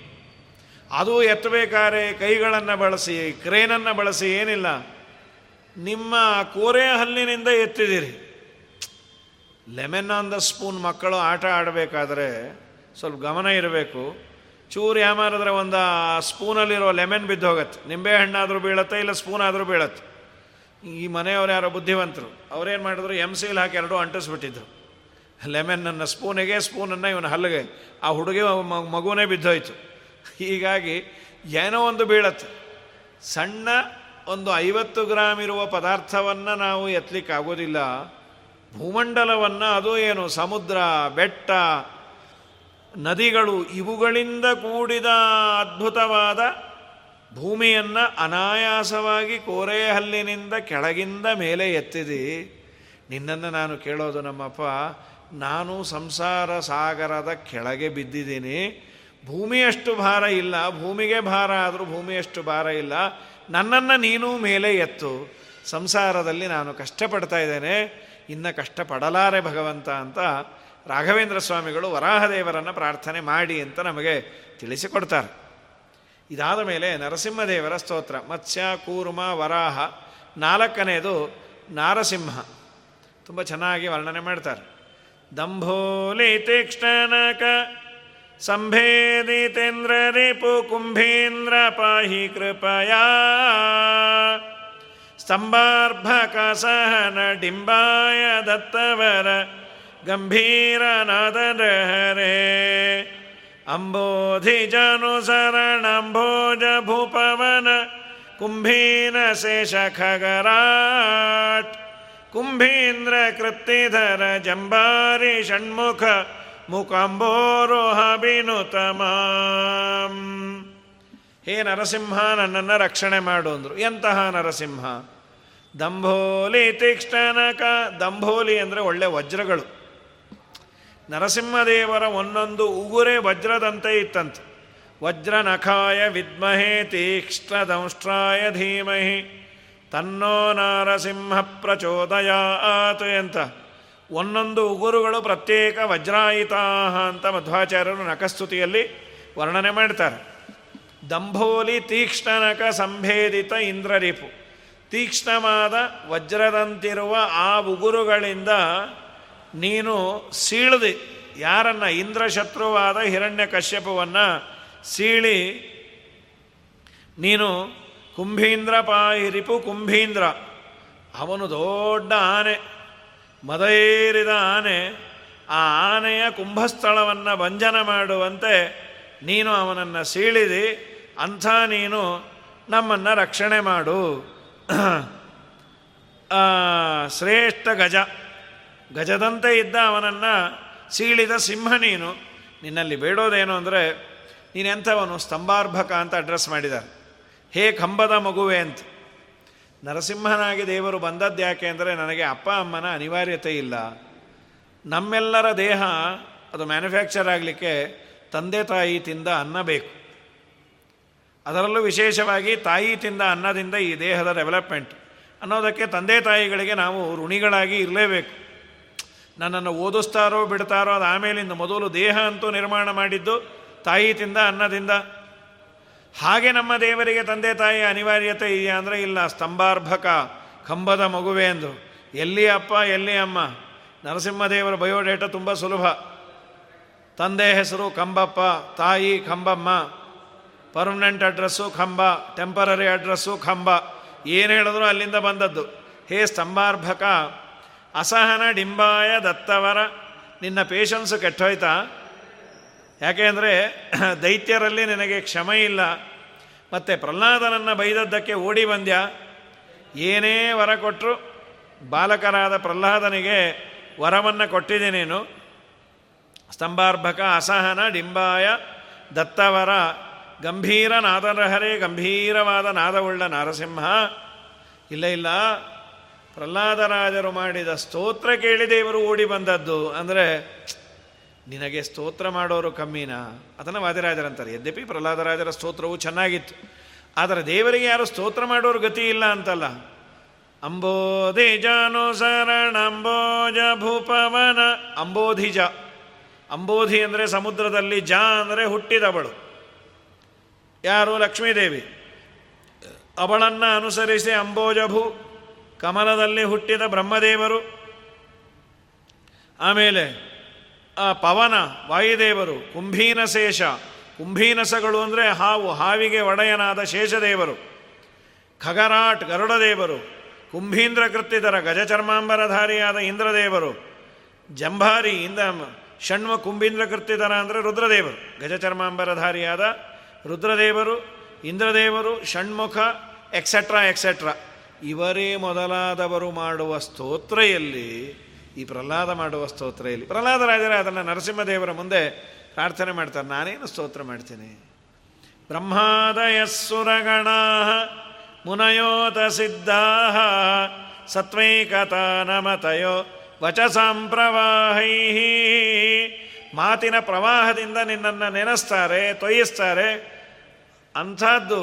ಅದು ಎತ್ತಬೇಕಾದ್ರೆ ಕೈಗಳನ್ನು ಬಳಸಿ, ಕ್ರೇನನ್ನು ಬಳಸಿ ಏನಿಲ್ಲ. ನಿಮ್ಮ ಕೋರೆ ಹಲ್ಲಿನಿಂದ ಎತ್ತಿದ್ದೀರಿ. ಲೆಮನ್ ಆನ್ ದ ಸ್ಪೂನ್ ಮಕ್ಕಳು ಆಟ ಆಡಬೇಕಾದ್ರೆ ಸ್ವಲ್ಪ ಗಮನ ಇರಬೇಕು. ಚೂರು ಯಾಮಾರಿದ್ರೆ ಒಂದು ಸ್ಪೂನಲ್ಲಿರೋ ಲೆಮನ್ ಬಿದ್ದು ಹೋಗುತ್ತೆ. ನಿಂಬೆ ಹಣ್ಣಾದರೂ ಬೀಳತ್ತೆ, ಇಲ್ಲ ಸ್ಪೂನ್ ಆದರೂ ಬೀಳತ್ತೆ. ಈ ಮನೆಯವ್ರು ಯಾರೋ ಬುದ್ಧಿವಂತರು, ಅವ್ರೇನು ಮಾಡಿದ್ರು ಎಂ ಸಿಲ್ ಹಾಕಿ ಎರಡು ಅಂಟಿಸ್ಬಿಟ್ಟಿದ್ರು. ಲೆಮನ್ನನ್ನು ಸ್ಪೂನಿಗೆ, ಸ್ಪೂನನ್ನು ಇವನ ಹಲ್ಲಿಗೆ, ಆ ಹುಡುಗಿ ಮಗುವೇ ಬಿದ್ದೋಯ್ತು ಹೀಗಾಗಿ ಏನೋ ಒಂದು ಬೀಳತ್ತೆ. ಸಣ್ಣ ಒಂದು ಐವತ್ತು ಗ್ರಾಮ್ ಇರುವ ಪದಾರ್ಥವನ್ನು ನಾವು ಎತ್ತಲಿಕ್ಕಾಗೋದಿಲ್ಲ ಭೂಮಂಡಲವನ್ನು ಅದು ಏನು, ಸಮುದ್ರ, ಬೆಟ್ಟ ನದಿಗಳು ಇವುಗಳಿಂದ ಕೂಡಿದ ಅದ್ಭುತವಾದ ಭೂಮಿಯನ್ನು ಅನಾಯಾಸವಾಗಿ ಕೋರೆಹಲ್ಲಿನಿಂದ ಕೆಳಗಿಂದ ಮೇಲೆ ಎತ್ತಿದಿ. ನಿನ್ನನ್ನು ನಾನು ಕೇಳೋದು ನಮ್ಮಪ್ಪ, ನಾನು ಸಂಸಾರ ಸಾಗರದ ಕೆಳಗೆ ಬಿದ್ದಿದ್ದೀನಿ. ಭೂಮಿಯಷ್ಟು ಭಾರ ಇಲ್ಲ, ಭೂಮಿಗೆ ಭಾರ ಆದರೂ ಭೂಮಿಯಷ್ಟು ಭಾರ ಇಲ್ಲ. ನನ್ನನ್ನು ನೀನು ಮೇಲೆ ಎತ್ತು. ಸಂಸಾರದಲ್ಲಿ ನಾನು ಕಷ್ಟಪಡ್ತಾ ಇದ್ದೇನೆ, ಇನ್ನು ಕಷ್ಟಪಡಲಾರೆ ಭಗವಂತ ಅಂತ ರಾಘವೇಂದ್ರ ಸ್ವಾಮಿಗಳು ವರಾಹದೇವರನ್ನು ಪ್ರಾರ್ಥನೆ ಮಾಡಿ ಅಂತ ನಮಗೆ ತಿಳಿಸಿಕೊಡ್ತಾರೆ. ಇದಾದ ಮೇಲೆ ನರಸಿಂಹದೇವರ ಸ್ತೋತ್ರ, ಮತ್ಸ್ಯ, ಕೂರ್ಮ, ವರಾಹ, ನಾಲ್ಕನೇದು ನಾರಸಿಂಹ. ತುಂಬ ಚೆನ್ನಾಗಿ ವರ್ಣನೆ ಮಾಡ್ತಾರೆ. ದಂಭೋಲಿ ತೀಕ್ಷ್ಣನಕ ಸಂಭೇದಿತೇಂದ್ರ ರಿಪು ಕುಂಭೇಂದ್ರ ಪಾಹಿ ಕೃಪಯ. ಸ್ತಂಭಾರ್ಭಕ ಸಹನ ಡಿಂಬಾಯ ದತ್ತವರ ಗಂಭೀರನಾದರಹರೆ ಅಂಬೋಧಿಜನುಸರಣಂಭೋಜ ಭೂಪವನ, ಕುಂಭೀನ ಶೇಷ ಖಗರಾಟ್. ಕುಂಭೀಂದ್ರ ಕೃತ್ತಿಧರ, ಜಂಬಾರಿ ಷಣ್ಮುಖ, ಮುಖಾಂಬೋರೋಹ ಬಿನುತಮ ಹೇ ನರಸಿಂಹ, ನನ್ನನ್ನು ರಕ್ಷಣೆ ಮಾಡು ಅಂದರು. ಎಂತಹ ನರಸಿಂಹ? ದಂಭೋಲಿ ತೀಕ್ಷ್ಣನಕ ದಂಭೋಲಿ ಅಂದರೆ ಒಳ್ಳೆ ವಜ್ರಗಳು. ನರಸಿಂಹದೇವರ ಒಂದೊಂದು ಉಗುರೇ ವಜ್ರದಂತೆ ಇತ್ತಂತೆ. ವಜ್ರನಖಾಯ ವಿದ್ಮಹೇ ತೀಕ್ಷ್ಣದಂಷ್ಟ್ರಾಯ ಧೀಮಹಿ. ತನ್ನೋ ನರಸಿಂಹ ಪ್ರಚೋದಯಾತ್ ಅಂತ ಒಂದೊಂದು ಉಗುರುಗಳು ಪ್ರತ್ಯೇಕ ವಜ್ರಾಯಿತಾ ಅಂತ ಮಧ್ವಾಚಾರ್ಯರು ನಖಸ್ತುತಿಯಲ್ಲಿ ವರ್ಣನೆ ಮಾಡ್ತಾರೆ. ದಂಭೋಲಿ ತೀಕ್ಷ್ಣನಕ ಸಂಭೇದಿತ ಇಂದ್ರರೀಪು ತೀಕ್ಷ್ಣವಾದ ವಜ್ರದಂತಿರುವ ಆ ಉಗುರುಗಳಿಂದ ನೀನು ಸೀಳದೆ. ಯಾರನ್ನ ಇಂದ್ರಶತ್ರುವಾದ ಹಿರಣ್ಯ ಕಶ್ಯಪವನ್ನು ಸೀಳಿ, ನೀನು ಕುಂಭೀಂದ್ರ ಪಾಯಿರಿಪು ಕುಂಭೀಂದ್ರ. ಅವನು ದೊಡ್ಡ ಆನೆ ಮದೈರಿದ ಆನೆ. ಆ ಆನೆಯ ಕುಂಭಸ್ಥಳವನ್ನು ಭಂಜನ ಮಾಡುವಂತೆ ನೀನು ಅವನನ್ನು ಸೀಳಿದಿ. ಅಂಥ ನೀನು ನಮ್ಮನ್ನು ರಕ್ಷಣೆ ಮಾಡು. ಶ್ರೇಷ್ಠ ಗಜ. ಗಜದಂತೆ ಇದ್ದ ಅವನನ್ನು ಸೀಳಿದ ಸಿಂಹ ನೀನು. ನಿನ್ನಲ್ಲಿ ಬೇಡೋದೇನು ಅಂದರೆ ನೀನೆಂಥವನು ಸ್ತಂಭಾರ್ಭಕ ಅಂತ ಅಡ್ರೆಸ್ ಮಾಡಿದ್ದಾರೆ ಹೇ ಕಂಬದ ಮಗುವೆ ಅಂತ. ನರಸಿಂಹನಾಗಿ ದೇವರು ಬಂದದ್ದು ಯಾಕೆ ಅಂದರೆ ನನಗೆ ಅಪ್ಪ ಅಮ್ಮನ ಅನಿವಾರ್ಯತೆ ಇಲ್ಲ. ನಮ್ಮೆಲ್ಲರ ದೇಹ ಅದು ಮ್ಯಾನುಫ್ಯಾಕ್ಚರ್ ಆಗಲಿಕ್ಕೆ ತಂದೆ ತಾಯಿ ತಿಂದ ಅನ್ನ ಬೇಕು. ಅದರಲ್ಲೂ ವಿಶೇಷವಾಗಿ ತಾಯಿ ತಿಂದ ಅನ್ನದಿಂದ ಈ ದೇಹದ ಡೆವಲಪ್ಮೆಂಟ್ ಅನ್ನೋದಕ್ಕೆ ತಂದೆ ತಾಯಿಗಳಿಗೆ ನಾವು ಋಣಿಗಳಾಗಿ ಇರಲೇಬೇಕು. ನನ್ನನ್ನು ಓದಿಸ್ತಾರೋ ಬಿಡ್ತಾರೋ ಅದು ಆಮೇಲಿಂದ ಮೊದಲು ದೇಹ ಅಂತೂ ನಿರ್ಮಾಣ ಮಾಡಿದ್ದು ತಾಯಿ ತಿಂದ ಅನ್ನದಿಂದ. ಹಾಗೆ ನಮ್ಮ ದೇವರಿಗೆ ತಂದೆ ತಾಯಿ ಅನಿವಾರ್ಯತೆ ಇದೆಯಾ ಅಂದರೆ ಇಲ್ಲ, ಸ್ತಂಭಾರ್ಭಕ, ಕಂಬದ ಮಗುವೆ ಎಂದು. ಎಲ್ಲಿ ಅಪ್ಪ, ಎಲ್ಲಿ ಅಮ್ಮ? ನರಸಿಂಹದೇವರ ಬಯೋಡೇಟ ತುಂಬ ಸುಲಭ. ತಂದೆ ಹೆಸರು ಕಂಬಪ್ಪ, ತಾಯಿ ಕಂಬಮ್ಮ, ಪರ್ಮನೆಂಟ್ ಅಡ್ರೆಸ್ಸು ಕಂಬ, ಟೆಂಪರರಿ ಅಡ್ರೆಸ್ಸು ಕಂಬ. ಏನು ಹೇಳಿದ್ರು ಅಲ್ಲಿಂದ ಬಂದದ್ದು. ಹೇ ಸ್ತಂಭಾರ್ಭಕ ಅಸಹನ ಡಿಂಬಾಯ ದತ್ತವರ. ನಿನ್ನ ಪೇಷನ್ಸು ಕೆಟ್ಟೋಯ್ತಾ? ಯಾಕೆ ಅಂದರೆ ದೈತ್ಯರಲ್ಲಿ ನಿನಗೆ ಕ್ಷಮೆ ಇಲ್ಲ. ಮತ್ತು ಪ್ರಹ್ಲಾದನನ್ನು ಬೈದದ್ದಕ್ಕೆ ಓಡಿ ಬಂದ್ಯ? ಏನೇ ವರ ಕೊಟ್ಟರು ಬಾಲಕರಾದ ಪ್ರಹ್ಲಾದನಿಗೆ ವರವನ್ನು ಕೊಟ್ಟಿದೆ ನೀನು. ಸ್ತಂಭಾರ್ಭಕ ಅಸಹನ ಡಿಂಬಾಯ ದತ್ತವರ. ಗಂಭೀರ ನಾದರಹರೇ ಗಂಭೀರವಾದ ನಾದವುಳ್ಳ ನರಸಿಂಹ. ಇಲ್ಲ ಇಲ್ಲ. ಪ್ರಹ್ಲಾದರಾಜರು ಮಾಡಿದ ಸ್ತೋತ್ರ ಕೇಳಿ ದೇವರು ಓಡಿ ಬಂದದ್ದು ಅಂದರೆ, ನಿನಗೆ ಸ್ತೋತ್ರ ಮಾಡೋರು ಕಮ್ಮಿನ? ಅದನ್ನು ವಾದಿರಾಜರಂತಾರೆ. ಯದ್ಯಪಿ ಪ್ರಹ್ಲಾದರಾಜರ ಸ್ತೋತ್ರವು ಚೆನ್ನಾಗಿತ್ತು. ಆದರೆ ದೇವರಿಗೆ ಯಾರು ಸ್ತೋತ್ರ ಮಾಡೋರು ಗತಿ ಇಲ್ಲ ಅಂತಲ್ಲ. ಅಂಬೋಧಿಜಾನುಸರಣ ಅಂಬೋಜ ಭೂಪವನ, ಅಂಬೋಧಿಜ. ಅಂಬೋಧಿ ಅಂದರೆ ಸಮುದ್ರದಲ್ಲಿ ಜ ಅಂದರೆ ಹುಟ್ಟಿದವಳು. ಯಾರು? ಲಕ್ಷ್ಮೀದೇವಿ. ಅವಳನ್ನು ಅನುಸರಿಸಿ ಅಂಬೋಜಭೂ ಕಮಲದಲ್ಲಿ ಹುಟ್ಟಿದ ಬ್ರಹ್ಮದೇವರು. ಆಮೇಲೆ ಆ ಪವನ, ವಾಯುದೇವರು, ಕುಂಭೀನಶೇಷ. ಕುಂಭೀನಸಗಳು ಅಂದರೆ ಹಾವು, ಹಾವಿಗೆ ಒಡೆಯನಾದ ಶೇಷದೇವರು. ಖಗರಾಟ್, ಗರುಡದೇವರು. ಕುಂಭೀಂದ್ರ ಕೃತ್ತಿದರ ಗಜಚರ್ಮಾಂಬರಧಾರಿಯಾದ ಇಂದ್ರದೇವರು. ಜಂಭಾರಿ, ಇಂದ ಷಣ್ಮ ಕುಂಭೀಂದ್ರ ಕೃತ್ತಿದರ ಅಂದರೆ ರುದ್ರದೇವರು. ಗಜಚರ್ಮಾಂಬರಧಾರಿಯಾದ ರುದ್ರದೇವರು, ಇಂದ್ರದೇವರು, ಷಣ್ಮುಖ ಎಕ್ಸೆಟ್ರಾ ಎಕ್ಸೆಟ್ರಾ ಇವರೇ ಮೊದಲಾದವರು ಮಾಡುವ ಸ್ತೋತ್ರ ಎಲ್ಲಿ ಈ ಪ್ರಹ್ಲಾದ ಮಾಡುವ ಸ್ತೋತ್ರ ಎಲ್ಲಿ ಪ್ರಹ್ಲಾದರಾಜರೇ ಅದನ್ನು ನರಸಿಂಹದೇವರ ಮುಂದೆ ಪ್ರಾರ್ಥನೆ ಮಾಡ್ತಾರೆ. ನಾನೇನು ಸ್ತೋತ್ರ ಮಾಡ್ತೀನಿ? ಬ್ರಹ್ಮಾದಯ ಸುರಗಣ ಮುನಯೋತ ಸಿದ್ಧಾ ಸತ್ವೈಕತಾ ನಮತಯೋ ವಚಸಾಂಪ್ರವಾಹೈ ಮಾತಿನ ಪ್ರವಾಹದಿಂದ ನಿನ್ನನ್ನು ನೆನೆಸ್ತಾರೆ, ತೊಯಿಸ್ತಾರೆ. ಅಂಥದ್ದು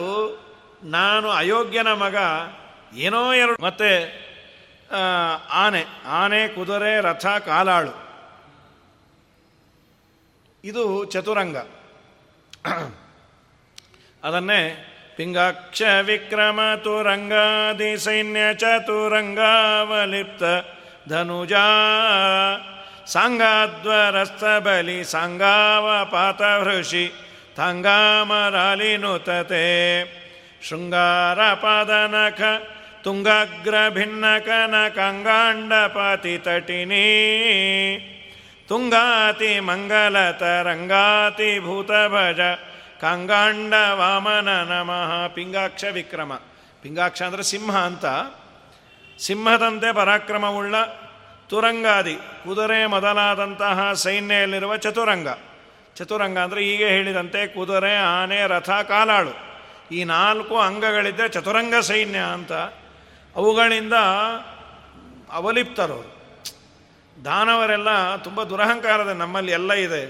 ನಾನು ಅಯೋಗ್ಯನ ಮಗ ಏನೋ ಎರಡು. ಮತ್ತೆ ಆನೆ. ಆನೆ, ಕುದುರೆ, ರಥ, ಕಾಲಾಳು. ಇದು ಚತುರಂಗ. ಅದನ್ನೇ ಪಿಂಗಾಕ್ಷ ವಿಕ್ರಮ ತುರಂಗಾದಿ ಸೈನ್ಯ ಚತುರಂಗಾವಲಿಪ್ತ ಧನುಜ. ಸಾಂಗಾದ್ವರಸ್ಥ ಬಲಿ ಸಾಂಗಾವ ಪಾತವೃಷಿ ತಂಗಾಮರಾಲಿನುತತೆ ಶೃಂಗಾರಪದನಖ ತುಂಗಾಗ್ರಭಿನ್ನಕನಕಂಗಾಂಡಪತಿತಟಿನಿ ತುಂಗಾತಿ ಮಂಗಲತ ರಂಗಾತಿ ಭೂತಭಜ ಕಂಗಾಂಡ ವಾಮನ ನಮಃ ಪಿಂಗಾಕ್ಷ ವಿಕ್ರಮ ಪಿಂಗಾಕ್ಷ ಅಂದರೆ ಸಿಂಹ ಅಂತ। ಸಿಂಹದಂತೆ ಪರಾಕ್ರಮವುಳ್ಳ ತುರಂಗಾದಿ, ಕುದುರೆ ಮೊದಲಾದಂತಹ ಸೈನ್ಯದಲ್ಲಿರುವ ಚತುರಂಗ। ಚತುರಂಗ ಅಂದರೆ ಹೀಗೆ ಹೇಳಿದಂತೆ ಕುದುರೆ, ಆನೆ, ರಥ, ಕಾಲಾಳು। ಈ ನಾಲ್ಕು ಅಂಗಗಳಿದ್ದ ಚತುರಂಗ ಸೈನ್ಯ ಅಂತ. ಅವುಗಳಿಂದ ಅವಲಿಪ್ತರು. ದಾನವರೆಲ್ಲ ತುಂಬ ದುರಹಂಕಾರದ ನಮ್ಮಲ್ಲಿ ಎಲ್ಲ ಇದೆ.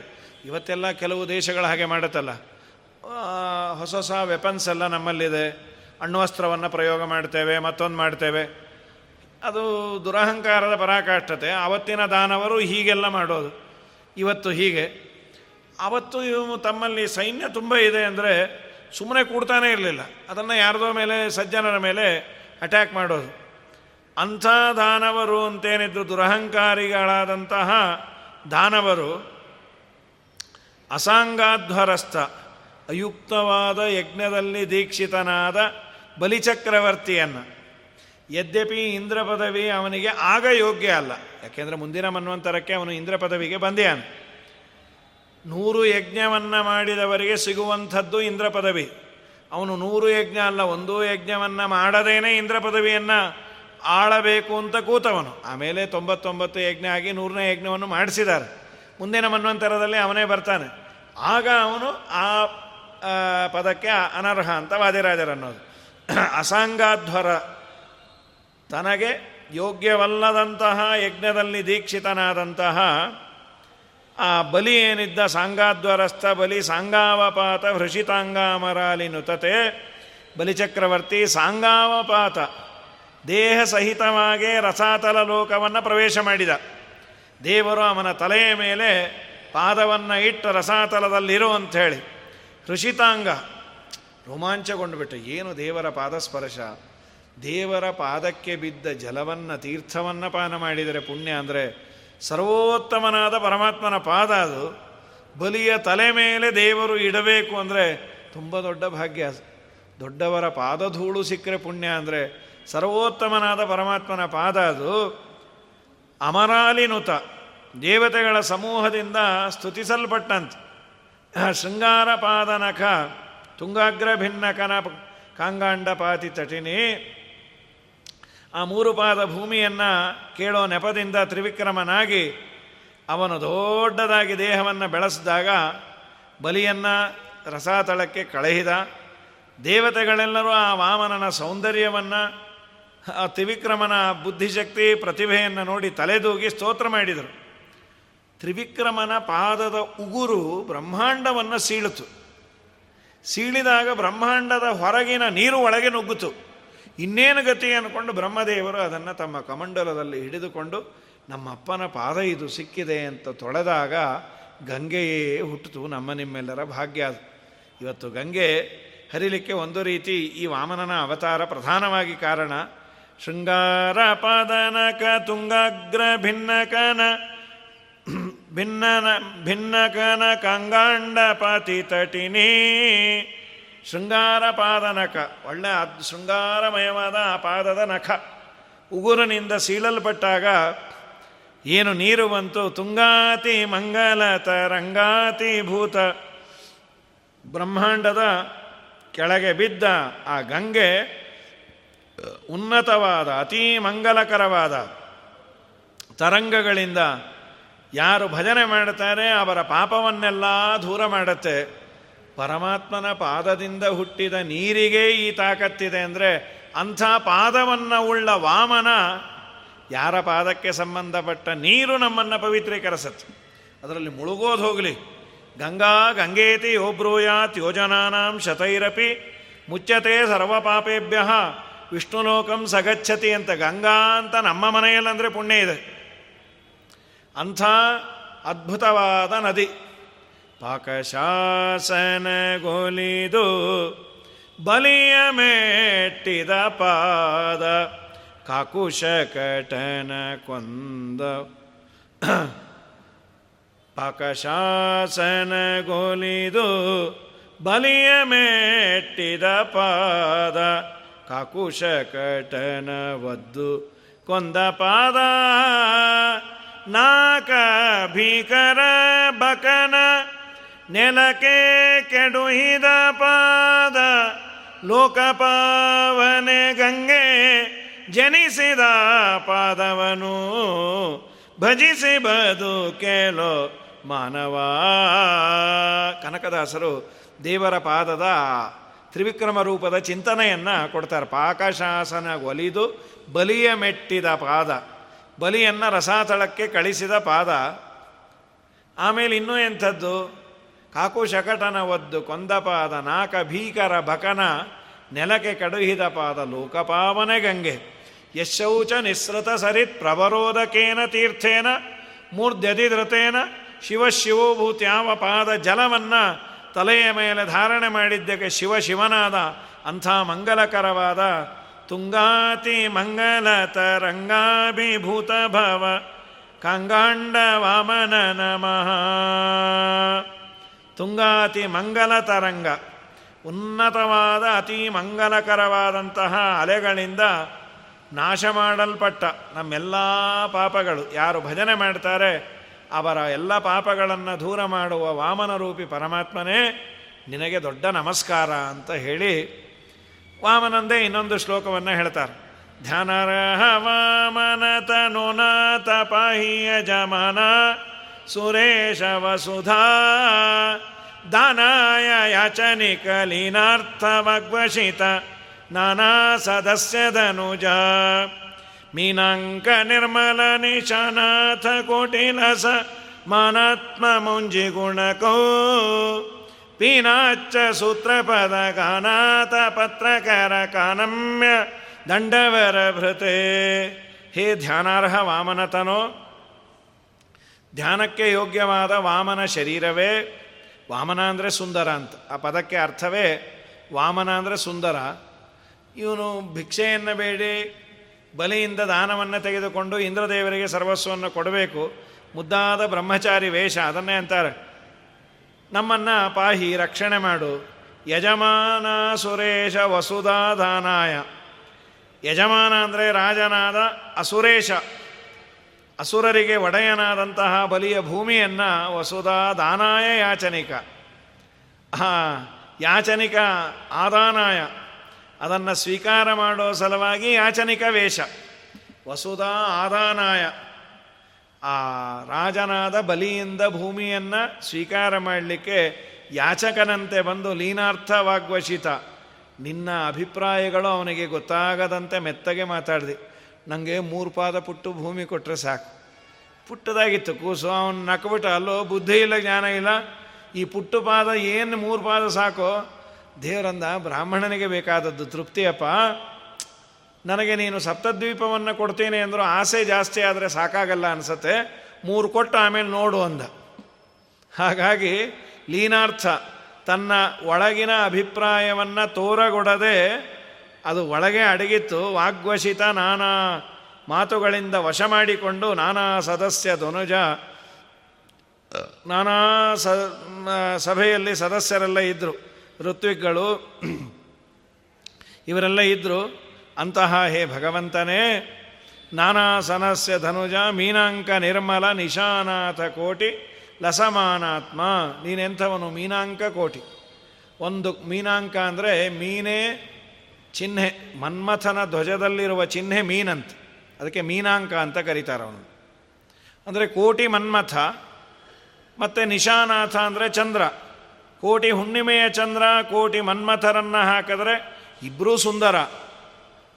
ಇವತ್ತೆಲ್ಲ ಕೆಲವು ದೇಶಗಳ ಹಾಗೆ ಮಾಡುತ್ತಲ್ಲ. ಹೊಸ ಹೊಸ ವೆಪನ್ಸ್ ಎಲ್ಲ ನಮ್ಮಲ್ಲಿದೆ. ಅಣ್ವಸ್ತ್ರವನ್ನು ಪ್ರಯೋಗ ಮಾಡ್ತೇವೆ, ಮತ್ತೊಂದು ಮಾಡ್ತೇವೆ. ಅದು ದುರಹಂಕಾರದ ಪರಾಕಾಷ್ಠತೆ. ಆವತ್ತಿನ ದಾನವರು ಹೀಗೆಲ್ಲ ಮಾಡೋದು. ಇವತ್ತು ಹೀಗೆ. ಅವತ್ತು ತಮ್ಮಲ್ಲಿ ಸೈನ್ಯ ತುಂಬ ಇದೆ ಅಂದರೆ ಸುಮ್ಮನೆ ಕೂಡ್ತಾನೆ ಇರಲಿಲ್ಲ. ಅದನ್ನು ಯಾರದೋ ಮೇಲೆ, ಸಜ್ಜನರ ಮೇಲೆ ಅಟ್ಯಾಕ್ ಮಾಡೋದು. ಅಂಥ ದಾನವರು ಅಂತೇನಿದ್ರು, ದುರಹಂಕಾರಿಗಳಾದಂತಹ ದಾನವರು, ಅಸಾಂಗಾಧ್ವರಸ್ಥ, ಅಯುಕ್ತವಾದ ಯಜ್ಞದಲ್ಲಿ ದೀಕ್ಷಿತನಾದ ಬಲಿಚಕ್ರವರ್ತಿಯನ್ನು. ಯದ್ಯಪಿ ಇಂದ್ರ ಪದವಿ ಅವನಿಗೆ ಆಗ ಯೋಗ್ಯ ಅಲ್ಲ. ಯಾಕೆಂದರೆ ಮುಂದಿನ ಮನ್ವಂತರಕ್ಕೆ ಅವನು ಇಂದ್ರ ಪದವಿಗೆ ಬಂದಿಯಾನ. ನೂರು ಯಜ್ಞವನ್ನು ಮಾಡಿದವರಿಗೆ ಸಿಗುವಂಥದ್ದು ಇಂದ್ರ ಪದವಿ. ಅವನು ನೂರು ಯಜ್ಞ ಅಲ್ಲ, ಒಂದೂ ಯಜ್ಞವನ್ನು ಮಾಡದೇನೆ ಇಂದ್ರ ಪದವಿಯನ್ನು ಆಳಬೇಕು ಅಂತ ಕೂತವನು. ಆಮೇಲೆ ತೊಂಬತ್ತೊಂಬತ್ತು ಯಜ್ಞ ಆಗಿ ನೂರನೇ ಯಜ್ಞವನ್ನು ಮಾಡಿಸಿದ್ದಾರೆ. ಮುಂದಿನ ಮನ್ವಂತರದಲ್ಲಿ ಅವನೇ ಬರ್ತಾನೆ. ಆಗ ಅವನು ಆ ಪದಕ್ಕೆ ಅನರ್ಹ ಅಂತ ವಾದಿರಾಜರು ಅನ್ನೋದು ಅಸಾಂಗಾಧ್ವರ. ತನಗೆ ಯೋಗ್ಯವಲ್ಲದಂತಹ ಯಜ್ಞದಲ್ಲಿ ದೀಕ್ಷಿತನಾದಂತಹ ಆ ಬಲಿ ಏನಿದ್ದ ಸಾಂಗಾದ್ವರಸ್ಥ ಬಲಿ ಸಾಂಗಾವಪಾತ ಹೃಷಿತಾಂಗಾಮರಾಲಿ ನುತತೆ ಬಲಿಚಕ್ರವರ್ತಿ ಸಾಂಗಾವಪಾತ ದೇಹ ಸಹಿತವಾಗೇ ರಸಾತಲ ಲೋಕವನ್ನು ಪ್ರವೇಶ ಮಾಡಿದ. ದೇವರು ಅವನ ತಲೆಯ ಮೇಲೆ ಪಾದವನ್ನು ಇಟ್ಟು ರಸಾತಲದಲ್ಲಿರು ಅಂಥೇಳಿ. ಹೃಷಿತಾಂಗ ರೋಮಾಂಚಗೊಂಡುಬಿಟ್ಟು. ಏನು ದೇವರ ಪಾದಸ್ಪರ್ಶ? ದೇವರ ಪಾದಕ್ಕೆ ಬಿದ್ದ ಜಲವನ್ನು, ತೀರ್ಥವನ್ನು ಪಾನ ಮಾಡಿದರೆ ಪುಣ್ಯ ಅಂದರೆ ಸರ್ವೋತ್ತಮನಾದ ಪರಮಾತ್ಮನ ಪಾದ ಅದು. ಬಲಿಯ ತಲೆ ಮೇಲೆ ದೇವರು ಇಡಬೇಕು ಅಂದರೆ ತುಂಬ ದೊಡ್ಡ ಭಾಗ್ಯ. ದೊಡ್ಡವರ ಪಾದಧೂಳು ಸಿಕ್ಕರೆ ಪುಣ್ಯ ಅಂದರೆ ಸರ್ವೋತ್ತಮನಾದ ಪರಮಾತ್ಮನ ಪಾದ ಅದು. ಅಮರಾಲಿನುತ, ದೇವತೆಗಳ ಸಮೂಹದಿಂದ ಸ್ತುತಿಸಲ್ಪಟ್ಟಂತೆ. ಶೃಂಗಾರ ಪಾದನಖ ತುಂಗಾಗ್ರ ಭಿನ್ನಕನ ಕಾಂಗಾಂಡ ಪಾತಿ ತಟಿನಿ. ಆ ಮೂರು ಪಾದ ಭೂಮಿಯನ್ನು ಕೇಳೋ ನೆಪದಿಂದ ತ್ರಿವಿಕ್ರಮನಾಗಿ ಅವನು ದೊಡ್ಡದಾಗಿ ದೇಹವನ್ನು ಬೆಳೆಸಿದಾಗ ಬಲಿಯನ್ನು ರಸಾತಳಕ್ಕೆ ಕಳಹಿದ. ದೇವತೆಗಳೆಲ್ಲರೂ ಆ ವಾಮನನ ಸೌಂದರ್ಯವನ್ನು, ಆ ತ್ರಿವಿಕ್ರಮನ ಬುದ್ಧಿಶಕ್ತಿ ಪ್ರತಿಭೆಯನ್ನು ನೋಡಿ ತಲೆದೂಗಿ ಸ್ತೋತ್ರ ಮಾಡಿದರು. ತ್ರಿವಿಕ್ರಮನ ಪಾದದ ಉಗುರು ಬ್ರಹ್ಮಾಂಡವನ್ನು ಸೀಳಿತು ಸೀಳಿದಾಗ ಬ್ರಹ್ಮಾಂಡದ ಹೊರಗಿನ ನೀರು ಒಳಗೆ ನುಗ್ಗಿತು ಇನ್ನೇನು ಗತಿ ಅಂದ್ಕೊಂಡು ಬ್ರಹ್ಮದೇವರು ಅದನ್ನು ತಮ್ಮ ಕಮಂಡಲದಲ್ಲಿ ಹಿಡಿದುಕೊಂಡು ನಮ್ಮ ಅಪ್ಪನ ಪಾದ ಇದು ಸಿಕ್ಕಿದೆ ಅಂತ ತೊಳೆದಾಗ ಗಂಗೆಯೇ ಹುಟ್ಟಿತು ನಮ್ಮ ನಿಮ್ಮೆಲ್ಲರ ಭಾಗ್ಯ. ಇವತ್ತು ಗಂಗೆ ಹರಿಲಿಕ್ಕೆ ಒಂದು ರೀತಿ ಈ ವಾಮನನ ಅವತಾರ ಪ್ರಧಾನವಾಗಿ ಕಾರಣ. ಶೃಂಗಾರ ಪಾದನಕ ತುಂಗಾಗ್ರ ಭಿನ್ನಕನ ಭಿನ್ನನ ಭಿನ್ನಕನ ಕಂಗಾಂಡ ಪಾತಿ ತಟಿನಿ. ಶೃಂಗಾರ ಪಾದ ನಖ ಒಳ್ಳೆ ಅದ್ ಶೃಂಗಾರಮಯವಾದ ಆ ಪಾದದ ನಖ. ಉಗುರಿನಿಂದ ಸೀಳಲ್ಪಟ್ಟಾಗ ಏನು ನೀರು ಬಂತು? ತುಂಗಾತಿ ಮಂಗಲತ ರಂಗಾತಿ ಭೂತ. ಬ್ರಹ್ಮಾಂಡದ ಕೆಳಗೆ ಬಿದ್ದ ಆ ಗಂಗೆ ಉನ್ನತವಾದ, ಅತೀ ಮಂಗಲಕರವಾದ ತರಂಗಗಳಿಂದ ಯಾರು ಭಜನೆ ಮಾಡುತ್ತಾರೆ, ಅವರ ಪಾಪವನ್ನೆಲ್ಲ ದೂರ ಮಾಡುತ್ತೆ. ಪರಮಾತ್ಮನ ಪಾದದಿಂದ ಹುಟ್ಟಿದ ನೀರಿಗೆ ಈ ತಾಕತ್ತಿದೆ ಅಂದರೆ ಅಂಥ ಪಾದವನ್ನು ಉಳ್ಳ ವಾಮನ ಯಾರ ಪಾದಕ್ಕೆ ಸಂಬಂಧಪಟ್ಟ ನೀರು ನಮ್ಮನ್ನು ಪವಿತ್ರೀಕರಿಸತ್ತೆ. ಅದರಲ್ಲಿ ಮುಳುಗೋದು ಹೋಗಲಿ. ಗಂಗಾ ಗಂಗೇತಿ ಯೋಬ್ರೂಯಾತ್ ಯೋಜನಾನಾಂ ಶತೈರಪಿ ಮುಚ್ಚತೆ ಸರ್ವಪಾಪೇಭ್ಯ ವಿಷ್ಣುಲೋಕಂ ಸಗಚ್ಚತಿ ಅಂತ ಗಂಗಾ ಅಂತ ನಮ್ಮ ಮನೆಯಲ್ಲಂದರೆ ಪುಣ್ಯ ಇದೆ. ಅಂಥ ಅದ್ಭುತವಾದ ನದಿ. ಪಾಕಶಾಸನಗೊಲಿದು ಬಲಿಯ ಮೆಟ್ಟಿದ ಪಾದ ಕಾಕುಶ ಕಟನ ಕೊಂದ. ಪಾಕಶಾಸನಗೊಲಿದು ಬಲಿಯ ಮೆಟ್ಟಿದ ಪಾದ ಕಾಕುಶ ಕಟನ ವದ್ದು ಕೊಂದ ಪಾದ. ನಾಕ ಭೀಕರ ಬಕನ ನೆಲಕ್ಕೆ ಕೆಡುಹಿದ ಪಾದ, ಲೋಕಪಾವನೆ ಗಂಗೆ ಜನಿಸಿದ ಪಾದವನು. ಭಜಿಸಿ ಕೇಳೋ ಮಾನವ. ಕನಕದಾಸರು ದೇವರ ಪಾದದ ತ್ರಿವಿಕ್ರಮ ರೂಪದ ಚಿಂತನೆಯನ್ನು ಕೊಡ್ತಾರೆ. ಪಾಕಶಾಸನ ಒಲಿದು ಬಲಿಯ ಮೆಟ್ಟಿದ ಪಾದ, ಬಲಿಯನ್ನು ರಸಾತಳಕ್ಕೆ ಕಳಿಸಿದ ಪಾದ. ಆಮೇಲೆ ಇನ್ನೂ ಎಂಥದ್ದು? ಕಾಕು ಶಕಟನ ಒದ್ದು ಕೊಂದಪಾದ ನಾಕ ಭೀಕರ ಭಕನ ನೆಲಕ್ಕೆ ಕಡುಹಿದ ಪಾದ ಲೋಕಪಾವನೆ ಗಂಗೆ. ಯಶೌಚ ನಿಸ್ಸೃತ ಸರಿತ್ ಪ್ರವರೋಧಕೇನ ತೀರ್ಥೇನ ಮೂರ್ಧ್ಯಧಿಧೃತೇನ ಶಿವ ಶಿವೋಭೂತ್ಯಾವ ಪಾದ ಜಲವನ್ನು ತಲೆಯ ಮೇಲೆ ಧಾರಣೆ ಮಾಡಿದ್ದಕ್ಕೆ ಶಿವ ಶಿವನಾದ ಅಂಥ ಮಂಗಲಕರವಾದ ತುಂಗಾತಿ ಮಂಗಲ ತರಂಗಾಭಿಭೂತ ಭವ ಕಂಗಾಂಡ ವಾಮನ ನಮಃ ತುಂಗಾತಿ ಮಂಗಲ ತರಂಗ. ಉನ್ನತವಾದ ಅತಿ ಮಂಗಲಕರವಾದಂತಹ ಅಲೆಗಳಿಂದ ನಾಶ ಮಾಡಲ್ಪಟ್ಟ ನಮ್ಮೆಲ್ಲ ಪಾಪಗಳು. ಯಾರು ಭಜನೆ ಮಾಡ್ತಾರೆ, ಅವರ ಎಲ್ಲ ಪಾಪಗಳನ್ನು ದೂರ ಮಾಡುವ ವಾಮನ ರೂಪಿ ಪರಮಾತ್ಮನೇ ನಿನಗೆ ದೊಡ್ಡ ನಮಸ್ಕಾರ ಅಂತ ಹೇಳಿ ವಾಮನಂದೇ ಇನ್ನೊಂದು ಶ್ಲೋಕವನ್ನು ಹೇಳ್ತಾರೆ. ಧ್ಯಾನರಹ ವಾಮನ ತನುನಾಥ ಪಾಹಿಯ ಜಮನ ಸುರೇಶ ವಸುಧಾ ದಾನಾಯ ಯಾಚನಿಕಲೀನಾರ್ಥವಗ್ವಶಿತ ನಾನಾ ಸದಸ್ಯದನುಜ ಮೀನಾಂಕ ನಿರ್ಮಲ ನಿಶಾನಾಥ ಕೋಟಿಲಸ ಮಾನಾತ್ಮ ಮುಂಜಿ ಗುಣಕೋ. ಪೀನಾಚ್ಚ ಸೂತ್ರಪದ ಗಾನಾಥ ಪತ್ರಕರ ಕಾನಮ್ಯ ದಂಡವರ ಭೃತೆ. ಹೇ ಧ್ಯಾನಾರ್ಹ ವಾಮನತನೋ. ಧ್ಯಾನಕ್ಕೆ ಯೋಗ್ಯವಾದ ವಾಮನ ಶರೀರವೇ ವಾಮನ ಅಂದರೆ ಸುಂದರ ಅಂತ. ಆ ಪದಕ್ಕೆ ಅರ್ಥವೇ ವಾಮನ ಅಂದರೆ ಸುಂದರ. ಇವನು ಭಿಕ್ಷೆಯನ್ನು ಬೇಡಿ, ಬಲಿಯಿಂದ ದಾನವನ್ನು ತೆಗೆದುಕೊಂಡು ಇಂದ್ರದೇವರಿಗೆ ಸರ್ವಸ್ವವನ್ನು ಕೊಡಬೇಕು. ಮುದ್ದಾದ ಬ್ರಹ್ಮಚಾರಿ ವೇಷ, ಅದನ್ನೇ ಅಂತಾರೆ. ನಮ್ಮನ್ನು ಪಾಹಿ, ರಕ್ಷಣೆ ಮಾಡು. ಯಜಮಾನ ಸುರೇಶ ವಸುಧಾದಾನಾಯ ಯಜಮಾನ ಅಂದರೆ ರಾಜನಾದ ಅಸುರೇಶ. ಅಸುರರಿಗೆ ಒಡೆಯನಾದಂತಹ ಬಲಿಯ ಭೂಮಿಯನ್ನು ವಸುಧಾ ದಾನಾಯ ಯಾಚನಿಕ. ಯಾಚನಿಕ ಆದಾನಾಯ. ಅದನ್ನು ಸ್ವೀಕಾರ ಮಾಡೋ ಸಲುವಾಗಿ ಯಾಚನಿಕ ವೇಷ. ವಸುಧಾ ಆದಾನಾಯ. ಆ ರಾಜನಾದ ಬಲಿಯಿಂದ ಭೂಮಿಯನ್ನು ಸ್ವೀಕಾರ ಮಾಡಲಿಕ್ಕೆ ಯಾಚಕನಂತೆ ಬಂದು ಲೀನಾರ್ಥವಾಗ್ವಶಿತ ನಿನ್ನ ಅಭಿಪ್ರಾಯಗಳು ಅವನಿಗೆ ಗೊತ್ತಾಗದಂತೆ ಮೆತ್ತಗೆ ಮಾತಾಡಿದೆ. ನನಗೆ ಮೂರು ಪಾದ ಪುಟ್ಟು ಭೂಮಿ ಕೊಟ್ಟರೆ ಸಾಕು. ಪುಟ್ಟದಾಗಿತ್ತು, ಕೂಸು, ಅವನು ನಕ್ಬಿಟ್ಟ, ಅಲ್ಲೋ, ಬುದ್ಧಿ ಇಲ್ಲ, ಜ್ಞಾನ ಇಲ್ಲ. ಈ ಪುಟ್ಟು ಪಾದ ಏನು ಮೂರು ಪಾದ ಸಾಕೋ? ದೇವರಂದ ಬ್ರಾಹ್ಮಣನಿಗೆ ಬೇಕಾದದ್ದು ತೃಪ್ತಿಯಪ್ಪ ನನಗೆ ನೀನು ಸಪ್ತದ್ವೀಪವನ್ನು ಕೊಡ್ತೀನಿ ಅಂದರು ಆಸೆ ಜಾಸ್ತಿ ಆದರೆ ಸಾಕಾಗಲ್ಲ ಅನಿಸತ್ತೆ. ಮೂರು ಕೊಟ್ಟು ಆಮೇಲೆ ನೋಡು ಅಂದ. ಹಾಗಾಗಿ ಲೀನಾರ್ಥ ತನ್ನ ಒಳಗಿನ ಅಭಿಪ್ರಾಯವನ್ನು ತೋರಗೊಡದೆ ಅದು ಒಳಗೆ ಅಡಗಿತ್ತು, ವಾಗ್ವಶಿತ ನಾನಾ ಮಾತುಗಳಿಂದ ವಶ ಮಾಡಿಕೊಂಡು ನಾನಾ ಸದಸ್ಯ ಧನುಜ, ನಾನಾ ಸ ಸಭೆಯಲ್ಲಿ ಸದಸ್ಯರೆಲ್ಲ ಇದ್ದರು ಋತ್ವಿಕ್ಗಳು ಇವರೆಲ್ಲ ಇದ್ದರು ಅಂತಹ ಹೇ ಭಗವಂತನೇ, ನಾನಾ ಸನಸ್ಯ ಧನುಜ, ಮೀನಾಂಕ ನಿರ್ಮಲ, ನಿಶಾನಾಥ ಕೋಟಿ, ಲಸಮಾನಾತ್ಮ, ನೀನೆಂಥವನು ಮೀನಾಂಕ ಕೋಟಿ. ಒಂದು ಮೀನಾಂಕ ಅಂದರೆ ಮೀನೇ ಚಿಹ್ನೆ, ಮನ್ಮಥನ ಧ್ವಜದಲ್ಲಿರುವ ಚಿಹ್ನೆ ಮೀನಂತ. ಅದಕ್ಕೆ ಮೀನಾಂಕ ಅಂತ ಕರೀತಾರೆ ಅವನು. ಅಂದರೆ ಕೋಟಿ ಮನ್ಮಥ, ಮತ್ತು ನಿಶಾನಾಥ ಅಂದರೆ ಚಂದ್ರ. ಕೋಟಿ ಹುಣ್ಣಿಮೆಯ ಚಂದ್ರ, ಕೋಟಿ ಮನ್ಮಥರನ್ನು ಹಾಕಿದ್ರೆ ಇಬ್ಬರೂ ಸುಂದರ.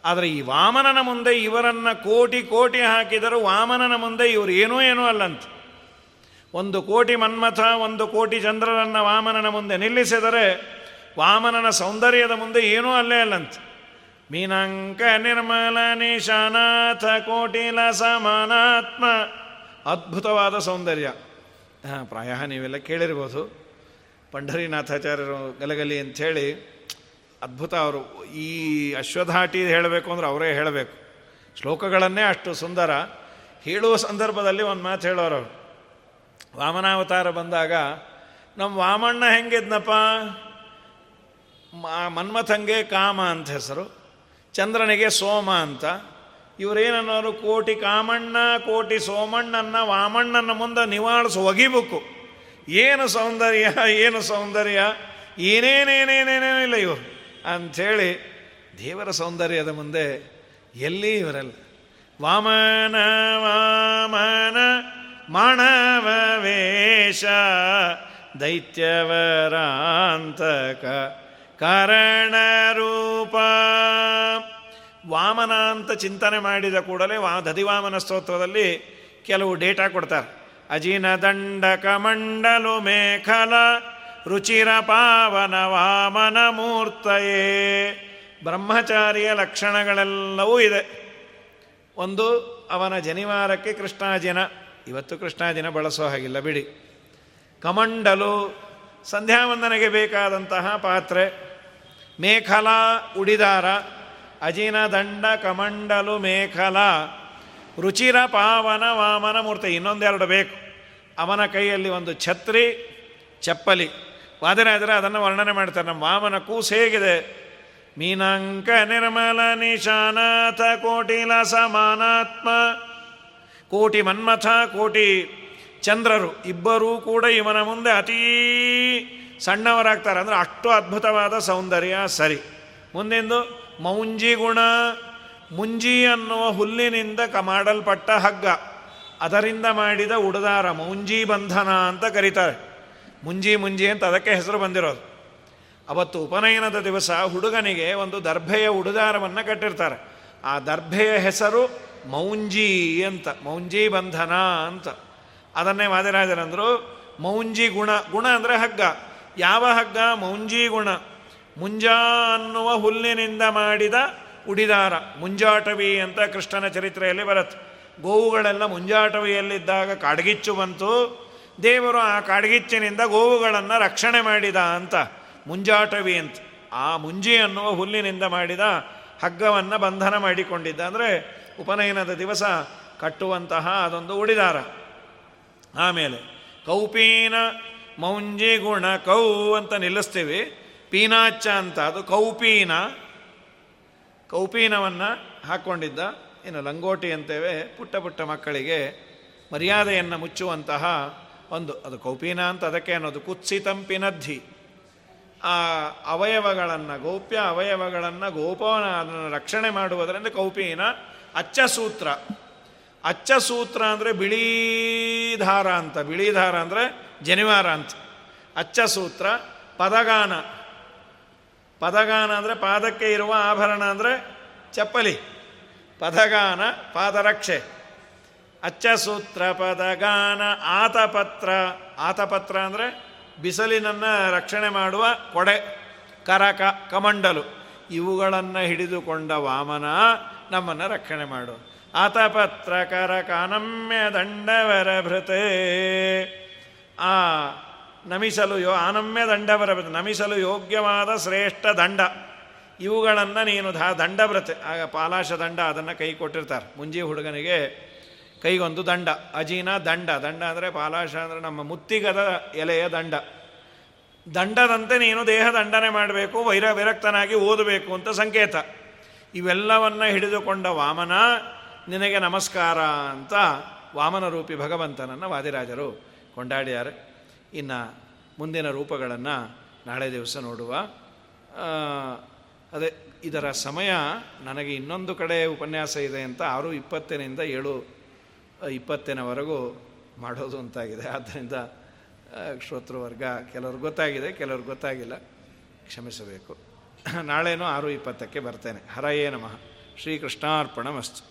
ಆದರೆ ಈ ವಾಮನನ ಮುಂದೆ ಇವರನ್ನು ಕೋಟಿ ಕೋಟಿ ಹಾಕಿದರೂ ವಾಮನನ ಮುಂದೆ ಇವರು ಏನೂ ಏನೂ ಅಲ್ಲಂತೆ. ಒಂದು ಕೋಟಿ ಮನ್ಮಥ, ಒಂದು ಕೋಟಿ ಚಂದ್ರರನ್ನು ವಾಮನನ ಮುಂದೆ ನಿಲ್ಲಿಸಿದರೆ ವಾಮನನ ಸೌಂದರ್ಯದ ಮುಂದೆ ಏನೂ ಅಲ್ಲೇ ಅಲ್ಲಂತ. ಮೀನಾಂಕ ನಿರ್ಮಲ ನಿಶಾನಾಥ ಕೋಟಿಲ ಸಮಾನಾತ್ಮ. ಅದ್ಭುತವಾದ ಸೌಂದರ್ಯ. ಹಾಂ, ಪ್ರಾಯ ನೀವೆಲ್ಲ ಕೇಳಿರ್ಬೋದು. ಪಂಢರಿನಾಥಾಚಾರ್ಯರು ಗಲಗಲಿ ಅಂಥೇಳಿ ಅದ್ಭುತ ಅವರು. ಈ ಅಶ್ವಧಾಟಿ ಹೇಳಬೇಕು ಅಂದ್ರೆ ಅವರೇ ಹೇಳಬೇಕು. ಶ್ಲೋಕಗಳನ್ನೇ ಅಷ್ಟು ಸುಂದರ. ಹೇಳುವ ಸಂದರ್ಭದಲ್ಲಿ ಒಂದು ಮಾತು ಹೇಳೋರು ಅವರು. ವಾಮನಾವತಾರ ಬಂದಾಗ ನಮ್ಮ ವಾಮಣ್ಣ ಹೆಂಗಿದ್ನಪ್ಪ? ಮನ್ಮಥಂಗೆ ಕಾಮ ಅಂತ ಹೆಸರು. ಚಂದ್ರನಿಗೆ ಸೋಮ ಅಂತ. ಇವರೇನನ್ನೋರು ಕೋಟಿ ಕಾಮಣ್ಣ, ಕೋಟಿ ಸೋಮಣ್ಣನ ವಾಮಣ್ಣನ ಮುಂದೆ ನಿವಾಳಿಸಿ ಒಗಿಬೇಕು. ಏನು ಸೌಂದರ್ಯ ಏನು ಸೌಂದರ್ಯ? ಏನೇನೇನೇನೇನೇನೂ ಇಲ್ಲ ಇವರು. ಅಂಥೇಳಿ ದೇವರ ಸೌಂದರ್ಯದ ಮುಂದೆ ಎಲ್ಲಿ ಇವರಲ್ಲ? ವಾಮನ ವಾಮನ ಮಾಣವ ವೇಷ, ದೈತ್ಯವರಾಂತಕ. ಕಾರಣ ರೂಪ. ವಾಮನ ಅಂತ ಚಿಂತನೆ ಮಾಡಿದ ಕೂಡಲೇ ವಾ, ದಧಿವಾಮನ ಸ್ತೋತ್ರದಲ್ಲಿ ಕೆಲವು ಡೇಟಾ ಕೊಡ್ತಾರೆ. ಅಜಿನ ದಂಡ ಕಮಂಡಲು ಮೇಖಲ, ರುಚಿರ ಪಾವನ ವಾಮನ ಮೂರ್ತಯೇ. ಬ್ರಹ್ಮಚಾರಿಯ ಲಕ್ಷಣಗಳೆಲ್ಲವೂ ಇದೆ. ಒಂದು, ಅವನ ಜನಿವಾರಕ್ಕೆ ಕೃಷ್ಣಾಜಿನ. ಇವತ್ತು ಕೃಷ್ಣಾಜಿನ ಬಳಸೋ ಹಾಗಿಲ್ಲ, ಬಿಡಿ. ಕಮಂಡಲು, ಸಂಧ್ಯಾವಂದನೆಗೆ ಬೇಕಾದಂತಹ ಪಾತ್ರೆ. ಮೇಖಲ ಉಡಿದಾರ, ಅಜಿನ ದಂಡ ಕಮಂಡಲು ಮೇಖಲ, ರುಚಿರ ಪಾವನ ವಾಮನ ಮೂರ್ತಿ, ಇನ್ನೊಂದೆರಡು ಬೇಕು. ಅವನ ಕೈಯಲ್ಲಿ ಒಂದು ಛತ್ರಿ, ಚಪ್ಪಲಿ. ಆದರೆ ಅದನ್ನು ವರ್ಣನೆ ಮಾಡ್ತಾರೆ, ನಮ್ಮ ವಾಮನ ಕೂಸು ಹೇಗಿದೆ? ಮೀನಾಂಕ ನಿರ್ಮಲ ನಿಶಾನಾಥ ಕೋಟಿಲ ಸಮಾನಾತ್ಮ. ಕೋಟಿ ಮನ್ಮಥ, ಕೋಟಿ ಚಂದ್ರರು, ಇಬ್ಬರೂ ಕೂಡ ಇವನ ಮುಂದೆ ಅತೀ ಸಣ್ಣವರಾಗ್ತಾರೆ ಅಂದರೆ ಅಷ್ಟು ಅದ್ಭುತವಾದ ಸೌಂದರ್ಯ, ಸರಿ. ಮುಂದೆಂದು ಮೌಂಜಿ ಗುಣ ಮುಂಜಿ ಅನ್ನುವ ಹುಲ್ಲಿನಿಂದ ಮಾಡಲ್ಪಟ್ಟ ಹಗ್ಗ. ಅದರಿಂದ ಮಾಡಿದ ಉಡದಾರ ಮೌಂಜಿ ಬಂಧನ ಅಂತ ಕರೀತಾರೆ. ಮುಂಜಿ ಮುಂಜಿ ಅಂತ ಅದಕ್ಕೆ ಹೆಸರು ಬಂದಿರೋದು. ಅವತ್ತು ಉಪನಯನದ ದಿವಸ ಹುಡುಗನಿಗೆ ಒಂದು ದರ್ಭೆಯ ಉಡುದಾರವನ್ನು ಕಟ್ಟಿರ್ತಾರೆ. ಆ ದರ್ಭೆಯ ಹೆಸರು ಮೌಂಜಿ ಅಂತ, ಮೌಂಜಿ ಬಂಧನ ಅಂತ. ಅದನ್ನೇ ವಾದಿರಾಜರಂದರು ಮೌಂಜಿ ಗುಣ ಗುಣ ಅಂದರೆ ಹಗ್ಗ. ಯಾವ ಹಗ್ಗ? ಮೌಂಜಿ ಗುಣ ಮುಂಜಾ ಅನ್ನುವ ಹುಲ್ಲಿನಿಂದ ಮಾಡಿದ ಉಡಿದಾರ. ಮುಂಜಾಟವಿ ಅಂತ ಕೃಷ್ಣನ ಚರಿತ್ರೆಯಲ್ಲಿ ಬರುತ್ತೆ. ಗೋವುಗಳೆಲ್ಲ ಮುಂಜಾಟವಿಯಲ್ಲಿದ್ದಾಗ ಕಾಡ್ಗಿಚ್ಚು ಬಂತು. ದೇವರು ಆ ಕಾಡ್ಗಿಚ್ಚಿನಿಂದ ಗೋವುಗಳನ್ನು ರಕ್ಷಣೆ ಮಾಡಿದ ಅಂತ. ಮುಂಜಾಟವಿ ಅಂತ. ಆ ಮುಂಜಿ ಅನ್ನುವ ಹುಲ್ಲಿನಿಂದ ಮಾಡಿದ ಹಗ್ಗವನ್ನು ಬಂಧನ ಮಾಡಿಕೊಂಡಿದ್ದ. ಅಂದರೆ ಉಪನಯನದ ದಿವಸ ಕಟ್ಟುವಂತಹ ಅದೊಂದು ಉಡಿದಾರ. ಆಮೇಲೆ ಕೌಪೀನ ಮೌಂಜಿ ಗುಣ ಕೌ ಅಂತ ನಿಲ್ಲಿಸ್ತೀವಿ. ಪೀನಾಚ ಅಂತ, ಅದು ಕೌಪೀನ. ಕೌಪೀನವನ್ನು ಹಾಕ್ಕೊಂಡಿದ್ದ ಇನ್ನು ಲಂಗೋಟಿ ಅಂತೇವೆ. ಪುಟ್ಟ ಪುಟ್ಟ ಮಕ್ಕಳಿಗೆ ಮರ್ಯಾದೆಯನ್ನು ಮುಚ್ಚುವಂತಹ ಒಂದು, ಅದು ಕೌಪೀನ ಅಂತ ಅದಕ್ಕೆ ಅನ್ನೋದು ಕುತ್ಸಿತಂಪಿನದ್ಧಿ ಆ ಅವಯವಗಳನ್ನು, ಗೌಪ್ಯ ಅವಯವಗಳನ್ನು ಗೋಪವನ ಅದನ್ನು ರಕ್ಷಣೆ ಮಾಡುವುದರಿಂದ ಕೌಪೀನ. ಅಚ್ಚಾ ಸೂತ್ರ ಅಂದರೆ ಬಿಳಿ ಧಾರ ಅಂತ. ಬಿಳಿ ಧಾರ ಅಂದರೆ ಜನಿವಾರ ಅಂತ. ಅಚ್ಚಸೂತ್ರ ಪದಗಾನ. ಪದಗಾನ ಅಂದರೆ ಪಾದಕ್ಕೆ ಇರುವ ಆಭರಣ ಅಂದರೆ ಚಪ್ಪಲಿ. ಪದಗಾನ, ಪಾದರಕ್ಷೆ. ಅಚ್ಚಸೂತ್ರ ಪದಗಾನ, ಆತಪತ್ರ. ಆತಪತ್ರ ಅಂದರೆ ಬಿಸಿಲಿನನ್ನು ರಕ್ಷಣೆ ಮಾಡುವ ಕೊಡೆ, ಕರಕ, ಕಮಂಡಲು. ಇವುಗಳನ್ನು ಹಿಡಿದುಕೊಂಡ ವಾಮನ ನಮ್ಮನ್ನು ರಕ್ಷಣೆ ಮಾಡು. ಆತಪತ್ರ, ಕರಕ, ಅನಮ್ಯ ದಂಡವರ ಭೃತೆ. ಆ ನಮಿಸಲು ಯೋ ಆನಮ್ಯ ದಂಡ ಬರಬೇಕು. ನಮಿಸಲು ಯೋಗ್ಯವಾದ ಶ್ರೇಷ್ಠ ದಂಡ. ಇವುಗಳನ್ನು ನೀನು ಧಾ ಬರುತ್ತೆ ಆಗ ಪಾಲಾಶ ದಂಡ ಅದನ್ನು ಕೈ ಕೊಟ್ಟಿರ್ತಾರೆ. ಮುಂಜಿ ಹುಡುಗನಿಗೆ ಕೈಗೊಂದು ದಂಡ. ಅಜೀನ ದಂಡ. ದಂಡ ಅಂದರೆ ಪಾಲಾಶ ಅಂದರೆ ನಮ್ಮ ಮುತ್ತಿಗದ ಎಲೆಯ ದಂಡ. ದಂಡದಂತೆ ನೀನು ದೇಹ ದಂಡನೆ ಮಾಡಬೇಕು, ವೈರ ವಿರಕ್ತನಾಗಿ ಓದಬೇಕು ಅಂತ ಸಂಕೇತ. ಇವೆಲ್ಲವನ್ನು ಹಿಡಿದುಕೊಂಡ ವಾಮನ, ನಿನಗೆ ನಮಸ್ಕಾರ ಅಂತ ವಾಮನ ರೂಪಿ ಭಗವಂತನನ್ನು ವಾದಿರಾಜರು ಕೊಂಡಾಡಿದ್ದಾರೆ ಇನ್ನು ಮುಂದಿನ ರೂಪಗಳನ್ನು ನಾಳೆ ದಿವಸ ನೋಡುವ. ಅದೇ ಇದರ ಸಮಯ ನನಗೆ ಇನ್ನೊಂದು ಕಡೆ ಉಪನ್ಯಾಸ ಇದೆ ಅಂತ ಆರು ಇಪ್ಪತ್ತಿನಿಂದ ಏಳು ಇಪ್ಪತ್ತನವರೆಗೂ ಮಾಡೋದು ಅಂತಾಗಿದೆ. ಆದ್ದರಿಂದ ಶ್ರೋತೃವರ್ಗ ಕೆಲವ್ರಿಗೆ ಗೊತ್ತಾಗಿದೆ ಕೆಲವ್ರಿಗೆ ಗೊತ್ತಾಗಿಲ್ಲ. ಕ್ಷಮಿಸಬೇಕು. ನಾಳೆನೂ ಆರು ಇಪ್ಪತ್ತಕ್ಕೆ ಬರ್ತೇನೆ. ಹರಯೇ ನಮಃ. ಶ್ರೀಕೃಷ್ಣಾರ್ಪಣ ಮಸ್ತು